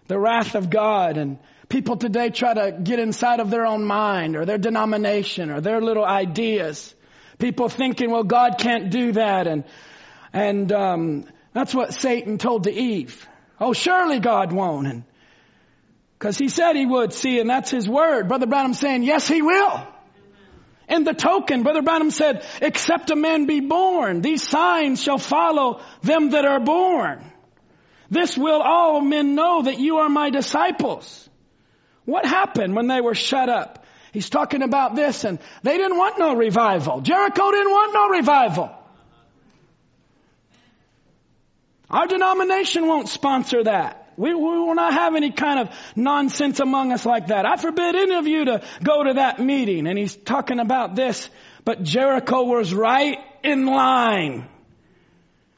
the wrath of God and people today try to get inside of their own mind or their denomination or their little ideas. People thinking, well, God can't do that and, and, um, that's what Satan told to Eve. Oh, surely God won't. And, cause he said he would see and that's his word. Brother Branham saying, yes, he will. In the token, Brother Branham said, except a man be born, these signs shall follow them that are born. This will all men know that you are my disciples. What happened when they were shut up? He's talking about this and they didn't want no revival. Jericho didn't want no revival. Our denomination won't sponsor that. We, we will not have any kind of nonsense among us like that. I forbid any of you to go to that meeting. And he's talking about this, but Jericho was right in line.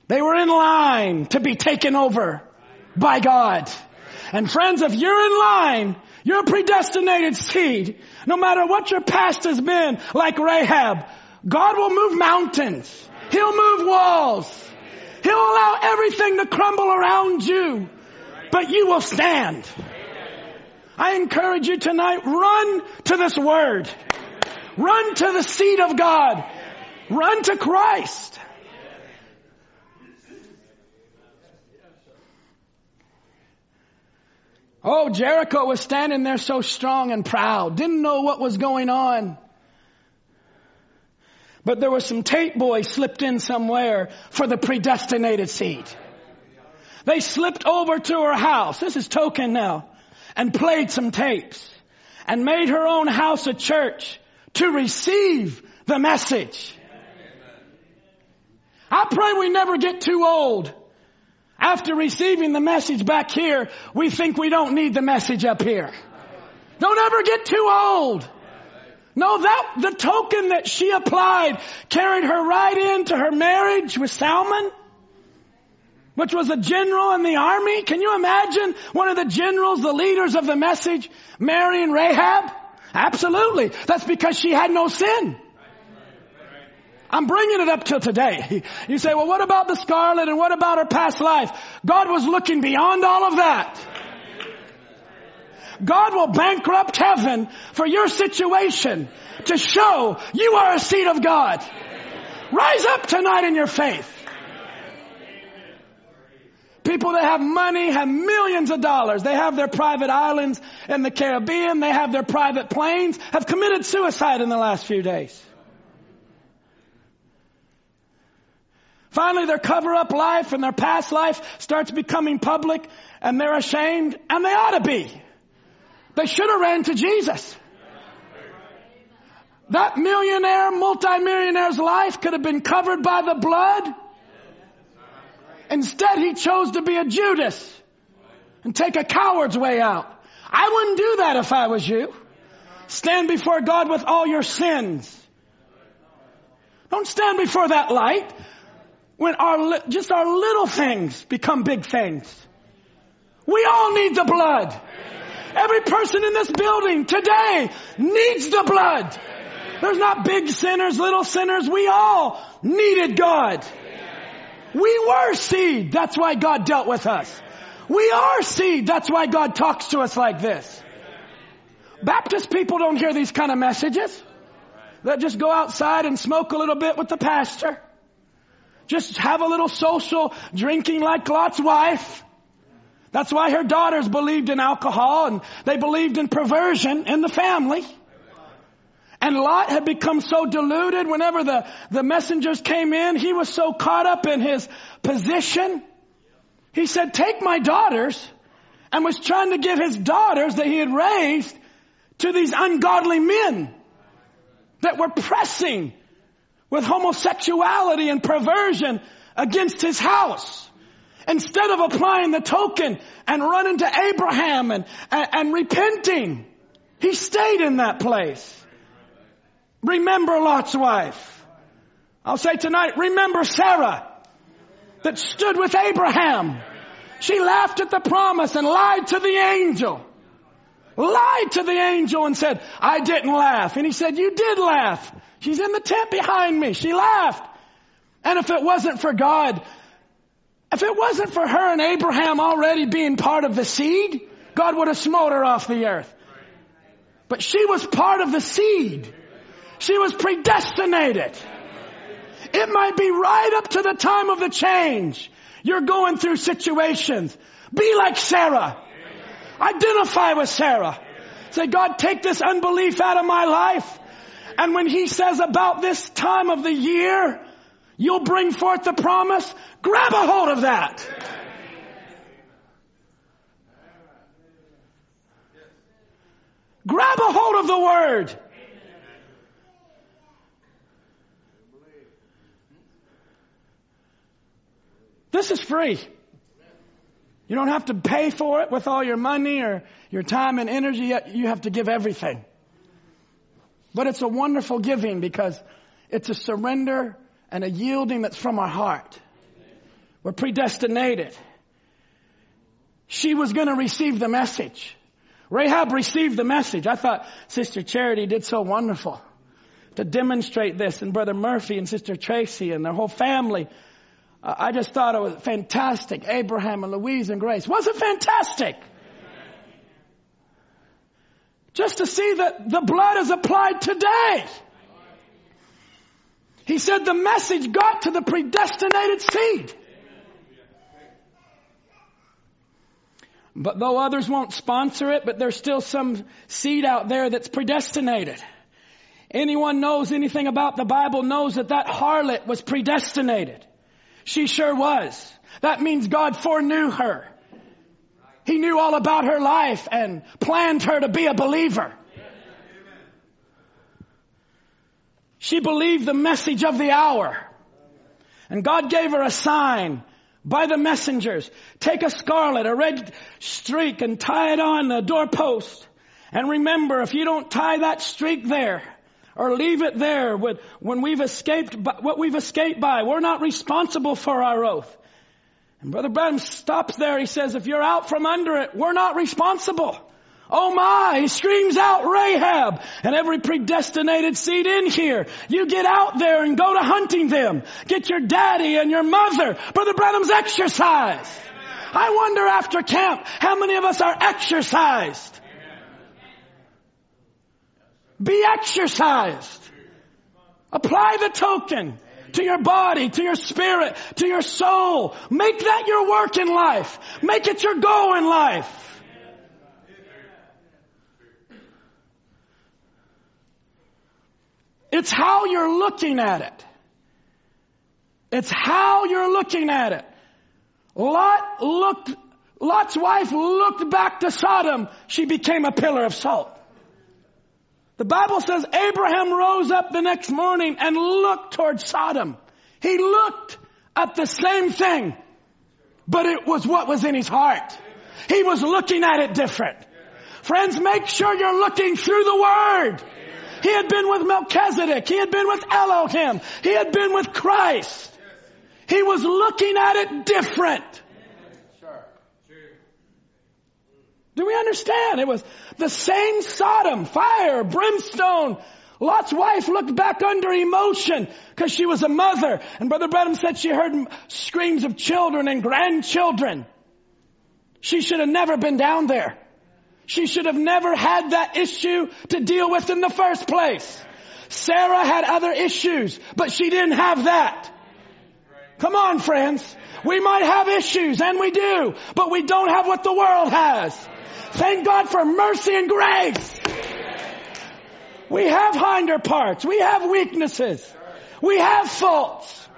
They were in line to be taken over by God. And friends, if you're in line, you're a predestinated seed. No matter what your past has been, like Rahab, God will move mountains. He'll move walls. He'll allow everything to crumble around you but you will stand. I encourage you tonight, run to this word. Run to the seed of God. Run to Christ. Oh, Jericho was standing there so strong and proud, didn't know what was going on. But there was some tape boys slipped in somewhere for the predestinated seed. They slipped over to her house. This is token now. And played some tapes. And made her own house a church to receive the message. I pray we never get too old. After receiving the message back here, we think we don't need the message up here. Don't ever get too old. No, that, the token that she applied carried her right into her marriage with Salmon which was a general in the army. Can you imagine one of the generals, the leaders of the message, marrying Rahab? Absolutely. That's because she had no sin. I'm bringing it up till today. You say, well, what about the scarlet and what about her past life? God was looking beyond all of that. God will bankrupt heaven for your situation to show you are a seed of God. Rise up tonight in your faith. People that have money have millions of dollars. They have their private islands in the Caribbean. They have their private planes, have committed suicide in the last few days. Finally, their cover up life and their past life starts becoming public and they're ashamed and they ought to be. They should have ran to Jesus. That millionaire, multimillionaire's life could have been covered by the blood Instead, he chose to be a Judas and take a coward's way out. I wouldn't do that if I was you. Stand before God with all your sins. Don't stand before that light when our, just our little things become big things. We all need the blood. Every person in this building today needs the blood. There's not big sinners, little sinners. We all needed God. We were seed. That's why God dealt with us. We are seed. That's why God talks to us like this. Baptist people don't hear these kind of messages. They just go outside and smoke a little bit with the pastor. Just have a little social drinking like Lot's wife. That's why her daughters believed in alcohol and they believed in perversion in the family. And Lot had become so deluded whenever the, the messengers came in, he was so caught up in his position. He said, take my daughters and was trying to give his daughters that he had raised to these ungodly men that were pressing with homosexuality and perversion against his house. Instead of applying the token and running to Abraham and, and, and repenting, he stayed in that place. Remember Lot's wife. I'll say tonight, remember Sarah that stood with Abraham. She laughed at the promise and lied to the angel. Lied to the angel and said, I didn't laugh. And he said, you did laugh. She's in the tent behind me. She laughed. And if it wasn't for God, if it wasn't for her and Abraham already being part of the seed, God would have smote her off the earth. But she was part of the seed. She was predestinated. It might be right up to the time of the change. You're going through situations. Be like Sarah. Identify with Sarah. Say, God, take this unbelief out of my life. And when he says about this time of the year, you'll bring forth the promise, grab a hold of that. Grab a hold of the word. This is free. You don't have to pay for it with all your money or your time and energy. You have to give everything. But it's a wonderful giving because it's a surrender and a yielding that's from our heart. We're predestinated. She was going to receive the message. Rahab received the message. I thought Sister Charity did so wonderful to demonstrate this and Brother Murphy and Sister Tracy and their whole family. I just thought it was fantastic. Abraham and Louise and Grace. Was it fantastic? Just to see that the blood is applied today. He said the message got to the predestinated seed. But though others won't sponsor it, but there's still some seed out there that's predestinated. Anyone knows anything about the Bible knows that that harlot was predestinated. She sure was. That means God foreknew her. He knew all about her life and planned her to be a believer. She believed the message of the hour. And God gave her a sign by the messengers. Take a scarlet, a red streak and tie it on the doorpost. And remember, if you don't tie that streak there, or leave it there when we've escaped, what we've escaped by, we're not responsible for our oath. And Brother Branham stops there. He says, if you're out from under it, we're not responsible. Oh my, he screams out Rahab and every predestinated seed in here. You get out there and go to hunting them. Get your daddy and your mother. Brother Branham's exercise. I wonder after camp, how many of us are exercised? Be exercised. Apply the token to your body, to your spirit, to your soul. Make that your work in life. Make it your goal in life. It's how you're looking at it. It's how you're looking at it. Lot looked, Lot's wife looked back to Sodom. She became a pillar of salt. The Bible says Abraham rose up the next morning and looked toward Sodom. He looked at the same thing, but it was what was in his heart. He was looking at it different. Friends, make sure you're looking through the Word. He had been with Melchizedek. He had been with Elohim. He had been with Christ. He was looking at it different. Do we understand? It was the same Sodom, fire, brimstone. Lot's wife looked back under emotion because she was a mother. And Brother Branham said she heard screams of children and grandchildren. She should have never been down there. She should have never had that issue to deal with in the first place. Sarah had other issues, but she didn't have that. Come on, friends. We might have issues, and we do, but we don't have what the world has. Thank God for mercy and grace. We have hinder parts. We have weaknesses. We have faults.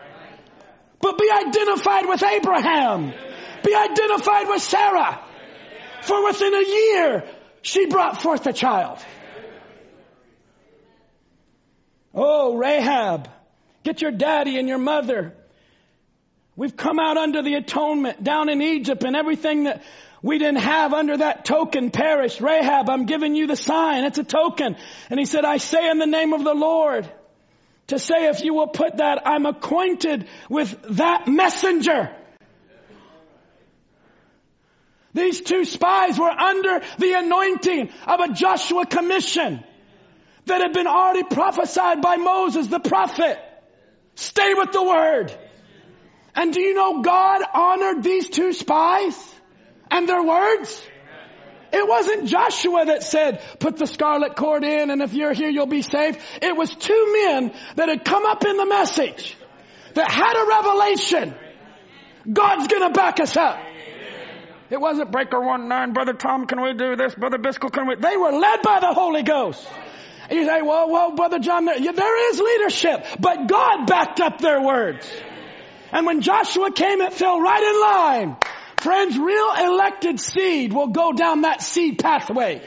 But be identified with Abraham. Be identified with Sarah. For within a year, she brought forth a child. Oh, Rahab, get your daddy and your mother. We've come out under the atonement down in Egypt and everything that we didn't have under that token perished. Rahab, I'm giving you the sign. It's a token. And he said, I say in the name of the Lord to say if you will put that, I'm acquainted with that messenger. These two spies were under the anointing of a Joshua commission that had been already prophesied by Moses the prophet. Stay with the word. And do you know God honored these two spies and their words? It wasn't Joshua that said, put the scarlet cord in and if you're here you'll be saved. It was two men that had come up in the message that had a revelation. God's gonna back us up. It wasn't Breaker 1-9, Brother Tom, can we do this? Brother Biscoe, can we? They were led by the Holy Ghost. You say, well, well, Brother John, there is leadership, but God backed up their words. And when Joshua came, it fell right in line. Friends, real elected seed will go down that seed pathway.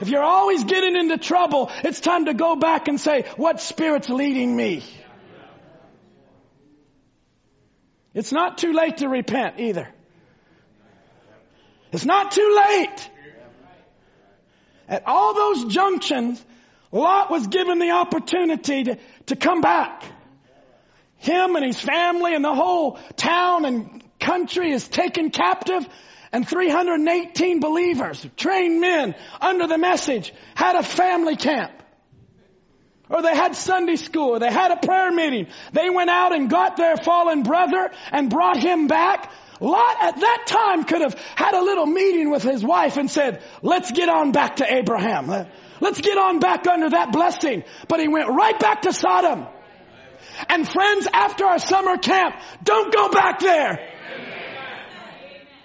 If you're always getting into trouble, it's time to go back and say, what spirit's leading me? It's not too late to repent either. It's not too late. At all those junctions, Lot was given the opportunity to, to come back. Him and his family and the whole town and country is taken captive and 318 believers, trained men under the message, had a family camp. Or they had Sunday school, they had a prayer meeting. They went out and got their fallen brother and brought him back. Lot at that time could have had a little meeting with his wife and said, let's get on back to Abraham. Let's get on back under that blessing. But he went right back to Sodom. And friends, after our summer camp, don't go back there.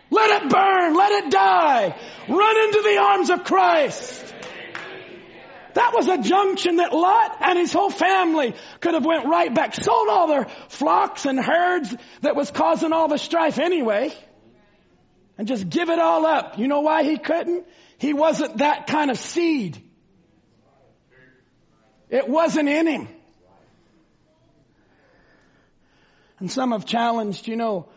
Let it burn. Let it die. Run into the arms of Christ. That was a junction that Lot and his whole family could have went right back, sold all their flocks and herds that was causing all the strife anyway, and just give it all up. You know why he couldn't? He wasn't that kind of seed. It wasn't in him. And some have challenged, you know,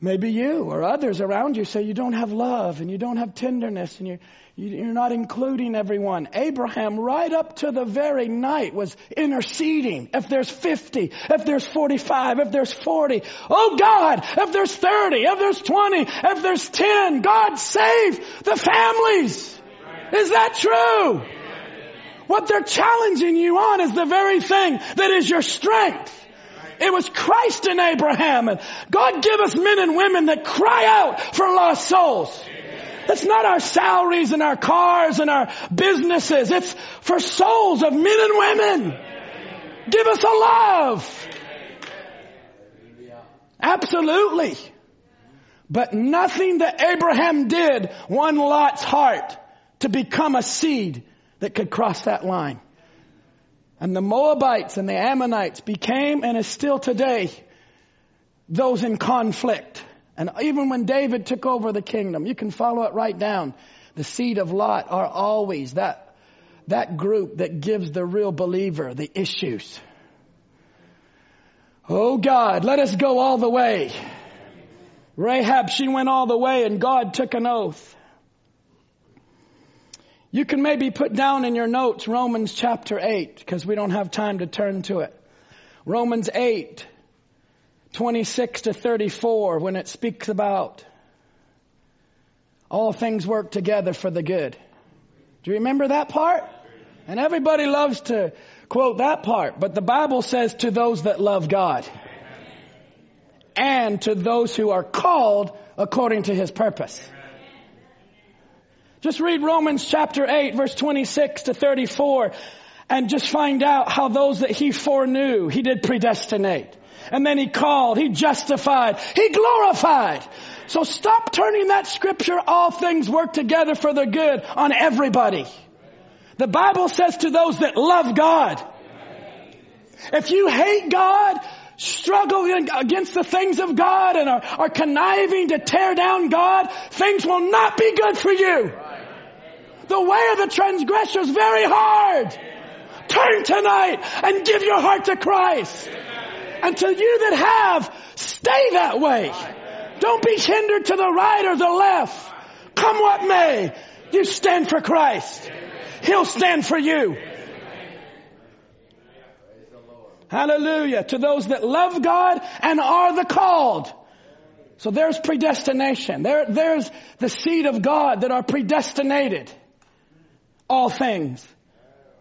maybe you or others around you say you don't have love and you don't have tenderness and you're, you're not including everyone. Abraham, right up to the very night, was interceding. If there's 50, if there's 45, if there's 40, oh God, if there's 30, if there's 20, if there's 10, God save the families. Is that true? What they're challenging you on is the very thing that is your strength. It was Christ in Abraham. And God give us men and women that cry out for lost souls. It's not our salaries and our cars and our businesses. It's for souls of men and women. Give us a love. Absolutely. But nothing that Abraham did won Lot's heart to become a seed that could cross that line. And the Moabites and the Ammonites became and is still today those in conflict. And even when David took over the kingdom, you can follow it right down. The seed of Lot are always that, that group that gives the real believer the issues. Oh God, let us go all the way. Rahab, she went all the way and God took an oath. You can maybe put down in your notes Romans chapter 8 because we don't have time to turn to it. Romans 8, 26 to 34 when it speaks about all things work together for the good. Do you remember that part? And everybody loves to quote that part, but the Bible says to those that love God and to those who are called according to his purpose. Just read Romans chapter 8 verse 26 to 34 and just find out how those that he foreknew, he did predestinate. And then he called, he justified, he glorified. So stop turning that scripture, all things work together for the good on everybody. The Bible says to those that love God, if you hate God, struggle against the things of God and are, are conniving to tear down God, things will not be good for you. The way of the transgressor is very hard. Turn tonight and give your heart to Christ. And to you that have, stay that way. Don't be hindered to the right or the left. Come what may, you stand for Christ. He'll stand for you. Hallelujah. To those that love God and are the called. So there's predestination. There, there's the seed of God that are predestinated all things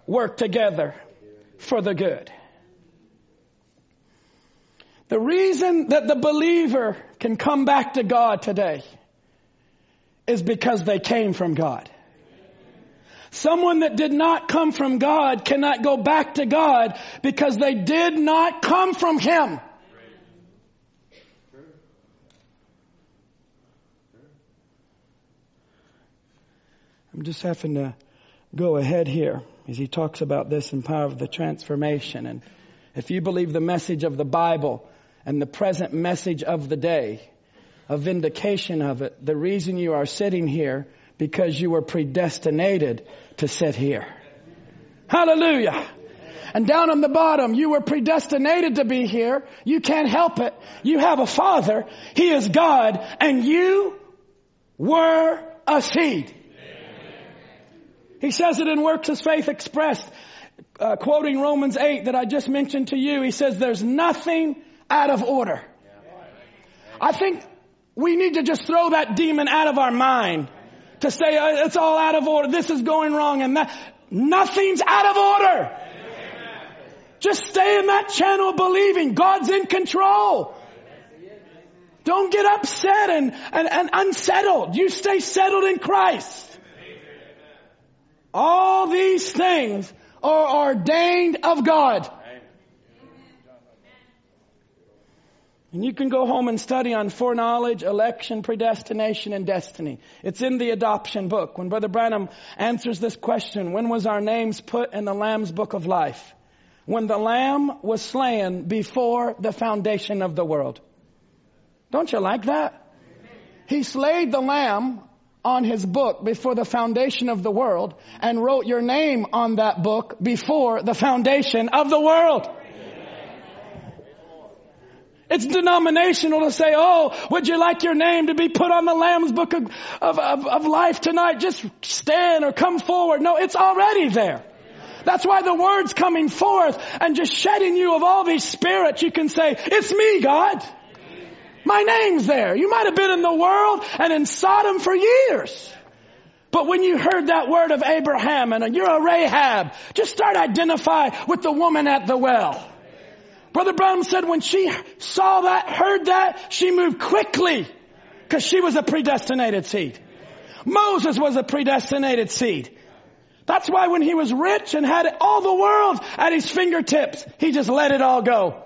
work together for the good. The reason that the believer can come back to God today is because they came from God. Someone that did not come from God cannot go back to God because they did not come from Him. I'm just having to go ahead here as he talks about this in power of the transformation. And if you believe the message of the Bible and the present message of the day, a vindication of it, the reason you are sitting here because you were predestinated to sit here. Hallelujah. And down on the bottom, you were predestinated to be here. You can't help it. You have a father. He is God and you were a seed. He says it in Works Is Faith Expressed, uh, quoting Romans 8 that I just mentioned to you. He says there's nothing out of order. I think we need to just throw that demon out of our mind to say uh, it's all out of order. This is going wrong and that. Nothing's out of order. Just stay in that channel believing. God's in control. Don't get upset and, and, and unsettled. You stay settled in Christ. All these things are ordained of God. And you can go home and study on foreknowledge, election, predestination, and destiny. It's in the adoption book. When Brother Branham answers this question, when was our names put in the Lamb's book of life? When the Lamb was slain before the foundation of the world. Don't you like that? He slayed the Lamb on his book before the foundation of the world and wrote your name on that book before the foundation of the world. It's denominational to say, oh, would you like your name to be put on the Lamb's book of, of, of, of life tonight? Just stand or come forward. No, it's already there. That's why the word's coming forth and just shedding you of all these spirits. You can say, it's me, God. My name's there. You might have been in the world and in Sodom for years. But when you heard that word of Abraham and you're a Rahab, just start identify with the woman at the well. Brother Branham said when she saw that, heard that, she moved quickly because she was a predestinated seed. Moses was a predestinated seed. That's why when he was rich and had all the world at his fingertips, he just let it all go.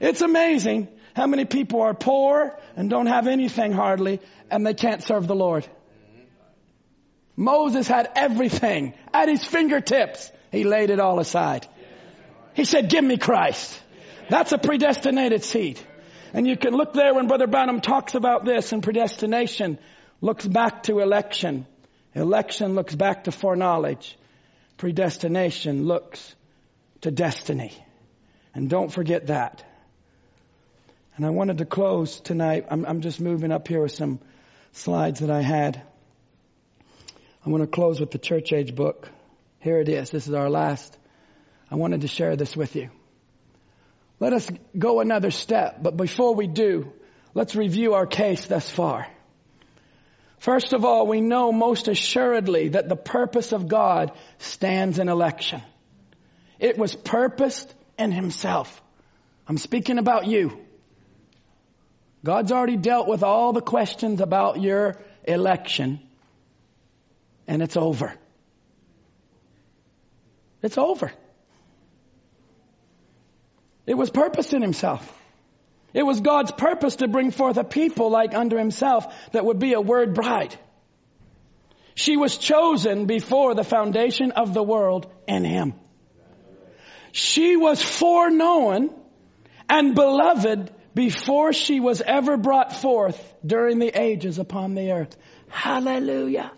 It's amazing how many people are poor and don't have anything hardly and they can't serve the Lord? Moses had everything at his fingertips. He laid it all aside. He said, give me Christ. That's a predestinated seed. And you can look there when Brother Branham talks about this and predestination looks back to election. Election looks back to foreknowledge. Predestination looks to destiny. And don't forget that. And I wanted to close tonight. I'm, I'm just moving up here with some slides that I had. I want to close with the church age book. Here it is. This is our last. I wanted to share this with you. Let us go another step, but before we do, let's review our case thus far. First of all, we know most assuredly that the purpose of God stands in election. It was purposed in Himself. I'm speaking about you. God's already dealt with all the questions about your election, and it's over. It's over. It was purpose in himself. It was God's purpose to bring forth a people like unto himself that would be a word bride. She was chosen before the foundation of the world in him. She was foreknown and beloved before she was ever brought forth during the ages upon the earth. Hallelujah.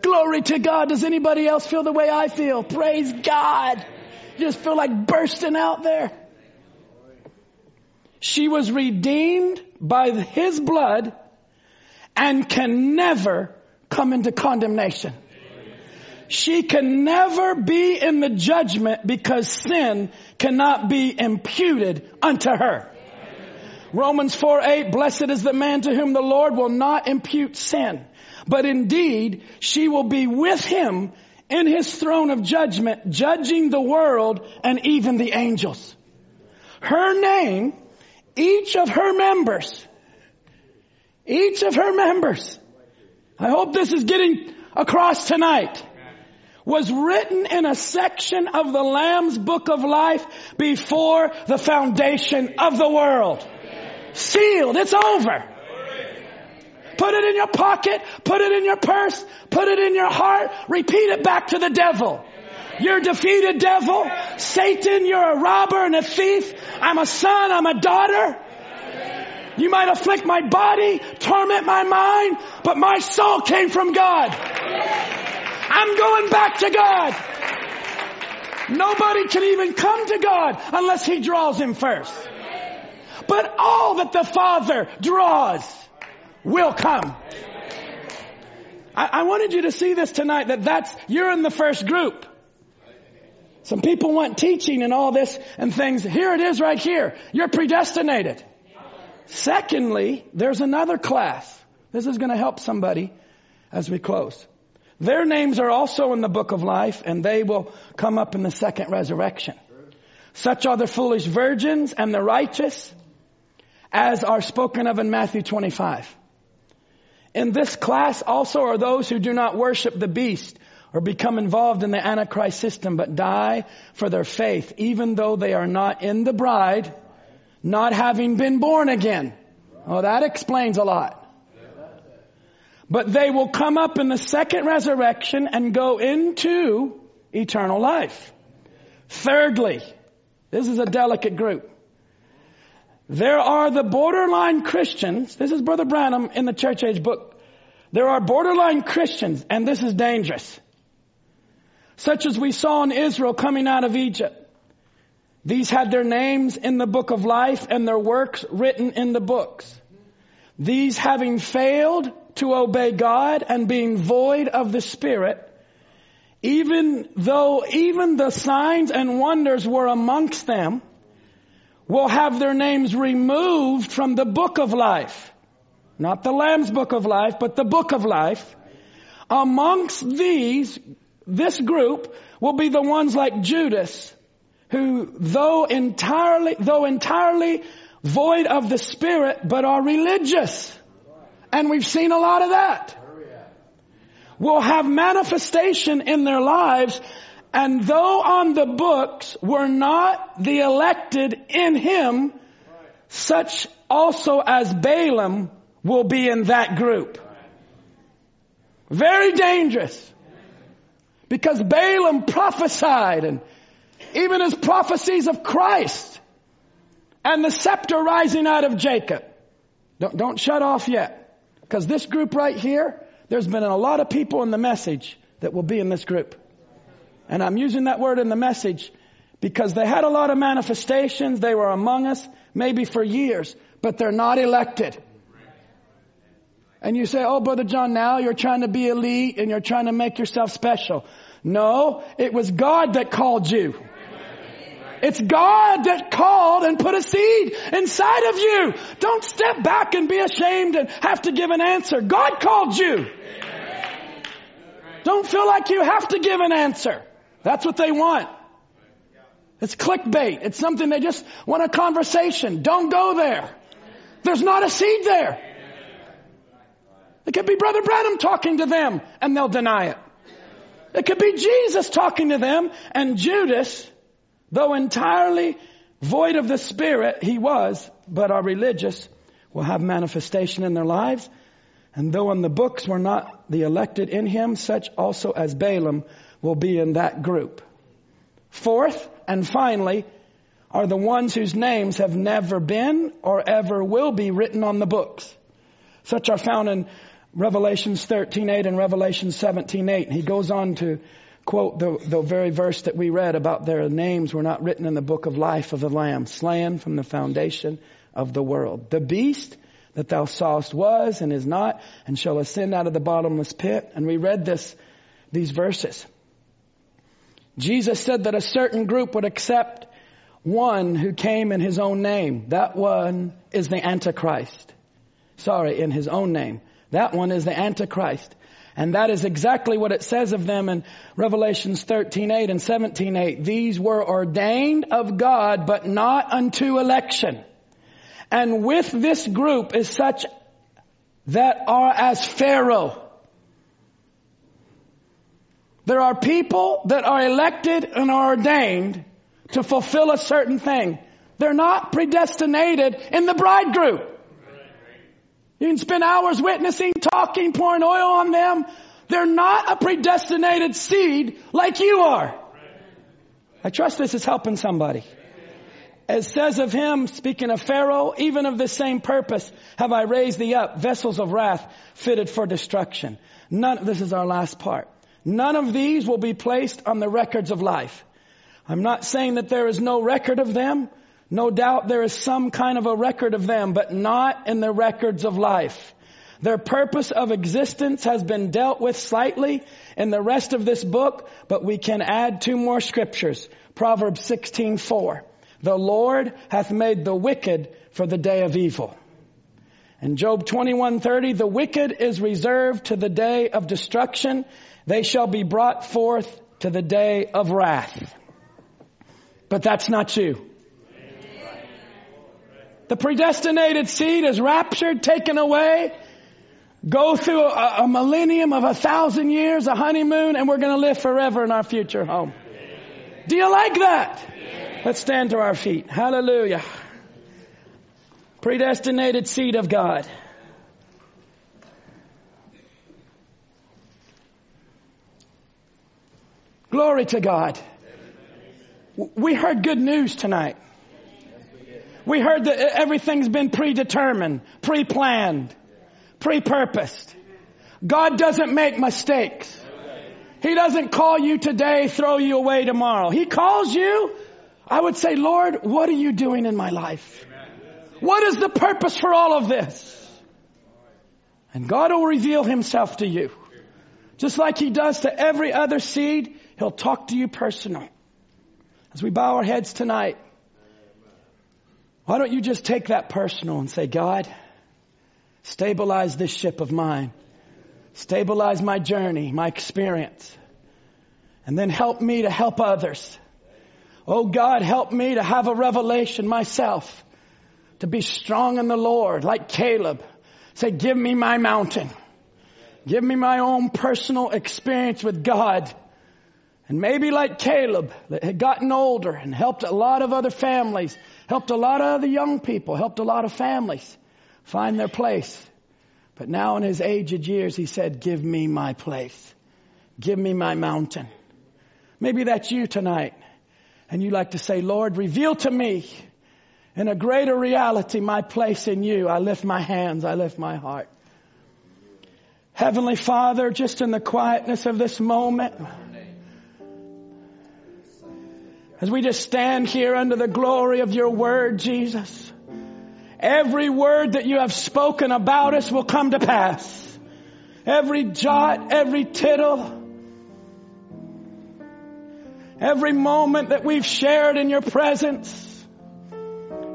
Glory to God. Does anybody else feel the way I feel? Praise God. You just feel like bursting out there. She was redeemed by his blood and can never come into condemnation. She can never be in the judgment because sin cannot be imputed unto her. Romans 4 8, blessed is the man to whom the Lord will not impute sin. But indeed, she will be with him in his throne of judgment, judging the world and even the angels. Her name each of her members, each of her members, I hope this is getting across tonight, was written in a section of the Lamb's book of life before the foundation of the world. Sealed. It's over. Put it in your pocket, put it in your purse, put it in your heart, repeat it back to the devil. You're defeated devil. Satan, you're a robber and a thief. I'm a son, I'm a daughter. You might afflict my body, torment my mind, but my soul came from God. I'm going back to God. Nobody can even come to God unless He draws him first. But all that the Father draws will come. I, I wanted you to see this tonight that that's, you're in the first group. Some people want teaching and all this and things. Here it is right here. You're predestinated. Secondly, there's another class. This is going to help somebody as we close. Their names are also in the book of life and they will come up in the second resurrection. Such are the foolish virgins and the righteous as are spoken of in Matthew 25. In this class also are those who do not worship the beast or become involved in the Antichrist system, but die for their faith, even though they are not in the bride, not having been born again. Oh, that explains a lot. But they will come up in the second resurrection and go into eternal life. Thirdly, this is a delicate group. There are the borderline Christians. This is Brother Branham in the church age book. There are borderline Christians, and this is dangerous such as we saw in Israel coming out of Egypt. These had their names in the book of life and their works written in the books. These having failed to obey God and being void of the Spirit, even though even the signs and wonders were amongst them, will have their names removed from the book of life. Not the Lamb's book of life, but the book of life. Amongst these, this group will be the ones like Judas, who though entirely, though entirely void of the Spirit, but are religious. And we've seen a lot of that. Will have manifestation in their lives and though on the books were not the elected in him, such also as Balaam will be in that group. Very dangerous. Because Balaam prophesied and even his prophecies of Christ and the scepter rising out of Jacob. Don't, don't shut off yet. Because this group right here, there's been a lot of people in the message that will be in this group. And I'm using that word in the message because they had a lot of manifestations. They were among us maybe for years, but they're not elected. And you say, oh, Brother John, now you're trying to be elite and you're trying to make yourself special. No, it was God that called you. It's God that called and put a seed inside of you. Don't step back and be ashamed and have to give an answer. God called you. Don't feel like you have to give an answer. That's what they want. It's clickbait. It's something they just want a conversation. Don't go there. There's not a seed there. It could be Brother Branham talking to them and they'll deny it. It could be Jesus talking to them and Judas, though entirely void of the Spirit, he was, but are religious, will have manifestation in their lives. And though in the books were not the elected in him, such also as Balaam will be in that group. Fourth and finally are the ones whose names have never been or ever will be written on the books. Such are found in Revelations 13:8 and Revelation 17:8. He goes on to quote the, the very verse that we read about their names were not written in the book of life of the Lamb, slain from the foundation of the world. The beast that thou sawest was and is not and shall ascend out of the bottomless pit. And we read this, these verses. Jesus said that a certain group would accept one who came in his own name. That one is the Antichrist. Sorry, in his own name. That one is the Antichrist. And that is exactly what it says of them in Revelations 13:8 and 17:8. These were ordained of God, but not unto election. And with this group is such that are as Pharaoh. There are people that are elected and are ordained to fulfill a certain thing. They're not predestinated in the bride group. You can spend hours witnessing, talking, pouring oil on them. They're not a predestinated seed like you are. I trust this is helping somebody. It says of him, speaking of Pharaoh, even of the same purpose have I raised thee up, vessels of wrath fitted for destruction. None, this is our last part. None of these will be placed on the records of life. I'm not saying that there is no record of them. No doubt there is some kind of a record of them, but not in the records of life. Their purpose of existence has been dealt with slightly in the rest of this book, but we can add two more scriptures. Proverbs 16:4. The Lord hath made the wicked for the day of evil. In Job 21:30, the wicked is reserved to the day of destruction. They shall be brought forth to the day of wrath. But that's not you. The predestinated seed is raptured, taken away, go through a, a millennium of a thousand years, a honeymoon, and we're going to live forever in our future home. Do you like that? Let's stand to our feet. Hallelujah. Predestinated seed of God. Glory to God. We heard good news tonight. We heard that everything's been predetermined, pre-planned, pre-purposed. God doesn't make mistakes. He doesn't call you today, throw you away tomorrow. He calls you. I would say, Lord, what are you doing in my life? What is the purpose for all of this? And God will reveal himself to you. Just like he does to every other seed, he'll talk to you personal. As we bow our heads tonight, why don't you just take that personal and say, God, stabilize this ship of mine. Stabilize my journey, my experience. And then help me to help others. Oh God, help me to have a revelation myself. To be strong in the Lord, like Caleb. Say, give me my mountain. Give me my own personal experience with God. And maybe like Caleb, that had gotten older and helped a lot of other families helped a lot of other young people, helped a lot of families find their place. But now in his aged years, he said, give me my place. Give me my mountain. Maybe that's you tonight. And you like to say, Lord, reveal to me in a greater reality my place in you. I lift my hands. I lift my heart. Heavenly Father, just in the quietness of this moment, as we just stand here under the glory of your word, Jesus, every word that you have spoken about us will come to pass. Every jot, every tittle, every moment that we've shared in your presence,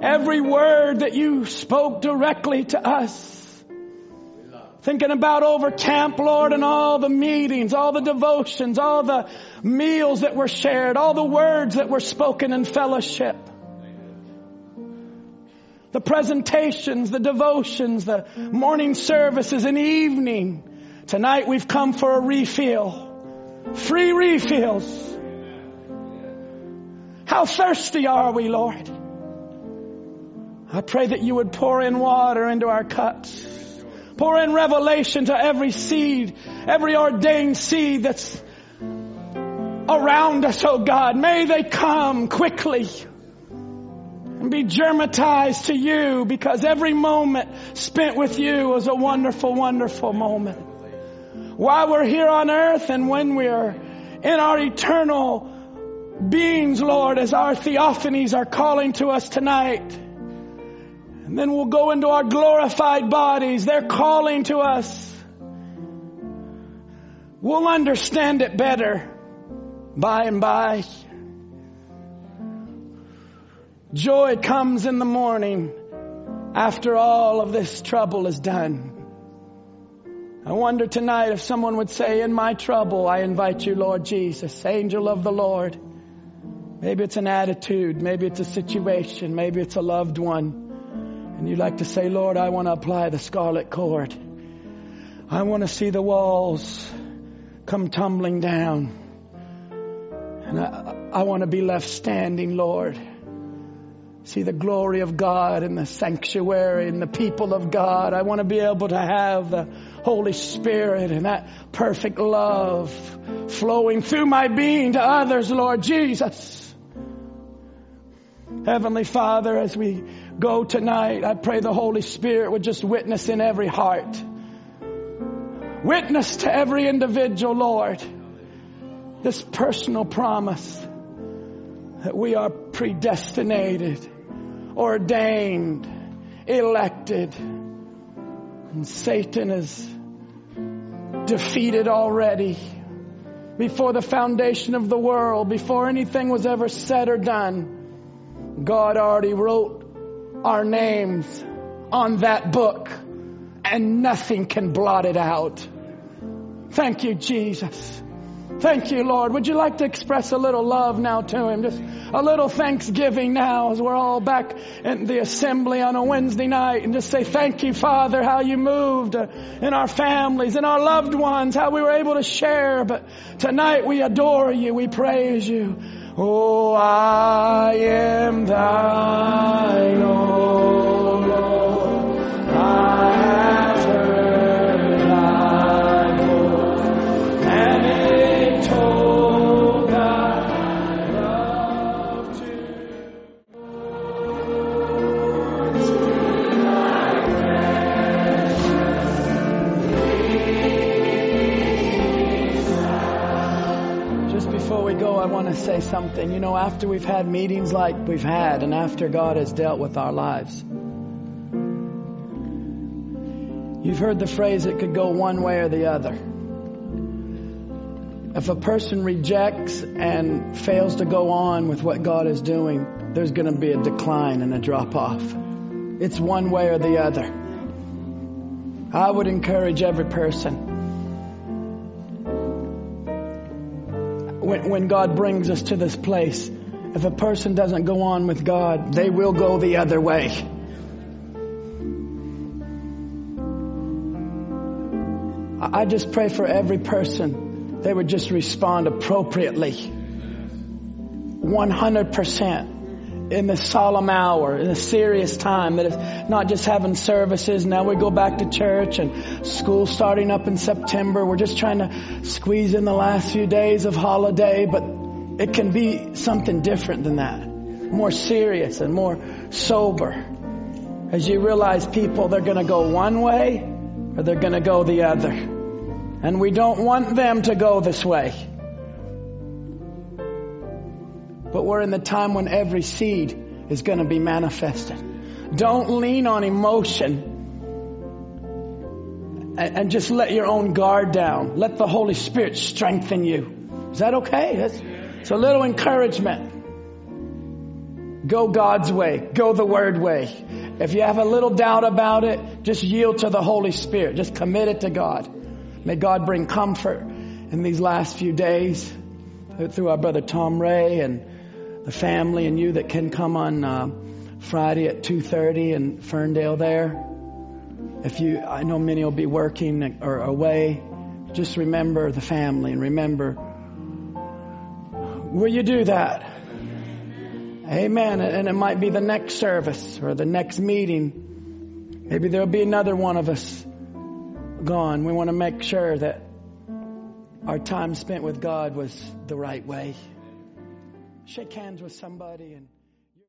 every word that you spoke directly to us, Thinking about over camp, Lord, and all the meetings, all the devotions, all the meals that were shared, all the words that were spoken in fellowship. The presentations, the devotions, the morning services and evening. Tonight we've come for a refill. Free refills. How thirsty are we, Lord? I pray that you would pour in water into our cups. Pour in revelation to every seed, every ordained seed that's around us, oh God. May they come quickly and be germatized to you because every moment spent with you is a wonderful, wonderful moment. While we're here on earth and when we're in our eternal beings, Lord, as our theophanies are calling to us tonight. And then we'll go into our glorified bodies. They're calling to us. We'll understand it better by and by. Joy comes in the morning after all of this trouble is done. I wonder tonight if someone would say, in my trouble, I invite you, Lord Jesus, angel of the Lord. Maybe it's an attitude. Maybe it's a situation. Maybe it's a loved one. And you'd like to say, Lord, I want to apply the scarlet cord. I want to see the walls come tumbling down. And I, I want to be left standing, Lord. See the glory of God in the sanctuary and the people of God. I want to be able to have the Holy Spirit and that perfect love flowing through my being to others, Lord Jesus. Heavenly Father, as we go tonight, I pray the Holy Spirit would just witness in every heart. Witness to every individual, Lord, this personal promise that we are predestinated, ordained, elected, and Satan is defeated already before the foundation of the world, before anything was ever said or done. God already wrote our names on that book and nothing can blot it out. Thank you, Jesus. Thank you, Lord. Would you like to express a little love now to Him? Just a little thanksgiving now as we're all back in the assembly on a Wednesday night and just say, thank you, Father, how you moved in our families and our loved ones, how we were able to share. But tonight we adore you. We praise you. Oh, I am thine, oh to say something. You know, after we've had meetings like we've had, and after God has dealt with our lives, you've heard the phrase, it could go one way or the other. If a person rejects and fails to go on with what God is doing, there's going to be a decline and a drop off. It's one way or the other. I would encourage every person when, God brings us to this place, if a person doesn't go on with God, they will go the other way. I just pray for every person they would just respond appropriately. 100% in the solemn hour, in a serious time that is not just having services. Now we go back to church and school starting up in September. We're just trying to squeeze in the last few days of holiday, but it can be something different than that. More serious and more sober. As you realize people, they're going to go one way or they're going to go the other. And we don't want them to go this way. But we're in the time when every seed is going to be manifested. Don't lean on emotion and, and just let your own guard down. Let the Holy Spirit strengthen you. Is that okay? It's a little encouragement. Go God's way. Go the Word way. If you have a little doubt about it, just yield to the Holy Spirit. Just commit it to God. May God bring comfort in these last few days through our brother Tom Ray and the family and you that can come on uh, Friday at 2:30 in Ferndale there. If you, I know many will be working or away. Just remember the family and remember. Will you do that? Amen. And it might be the next service or the next meeting. Maybe there'll be another one of us gone. We want to make sure that our time spent with God was the right way. Shake hands with somebody and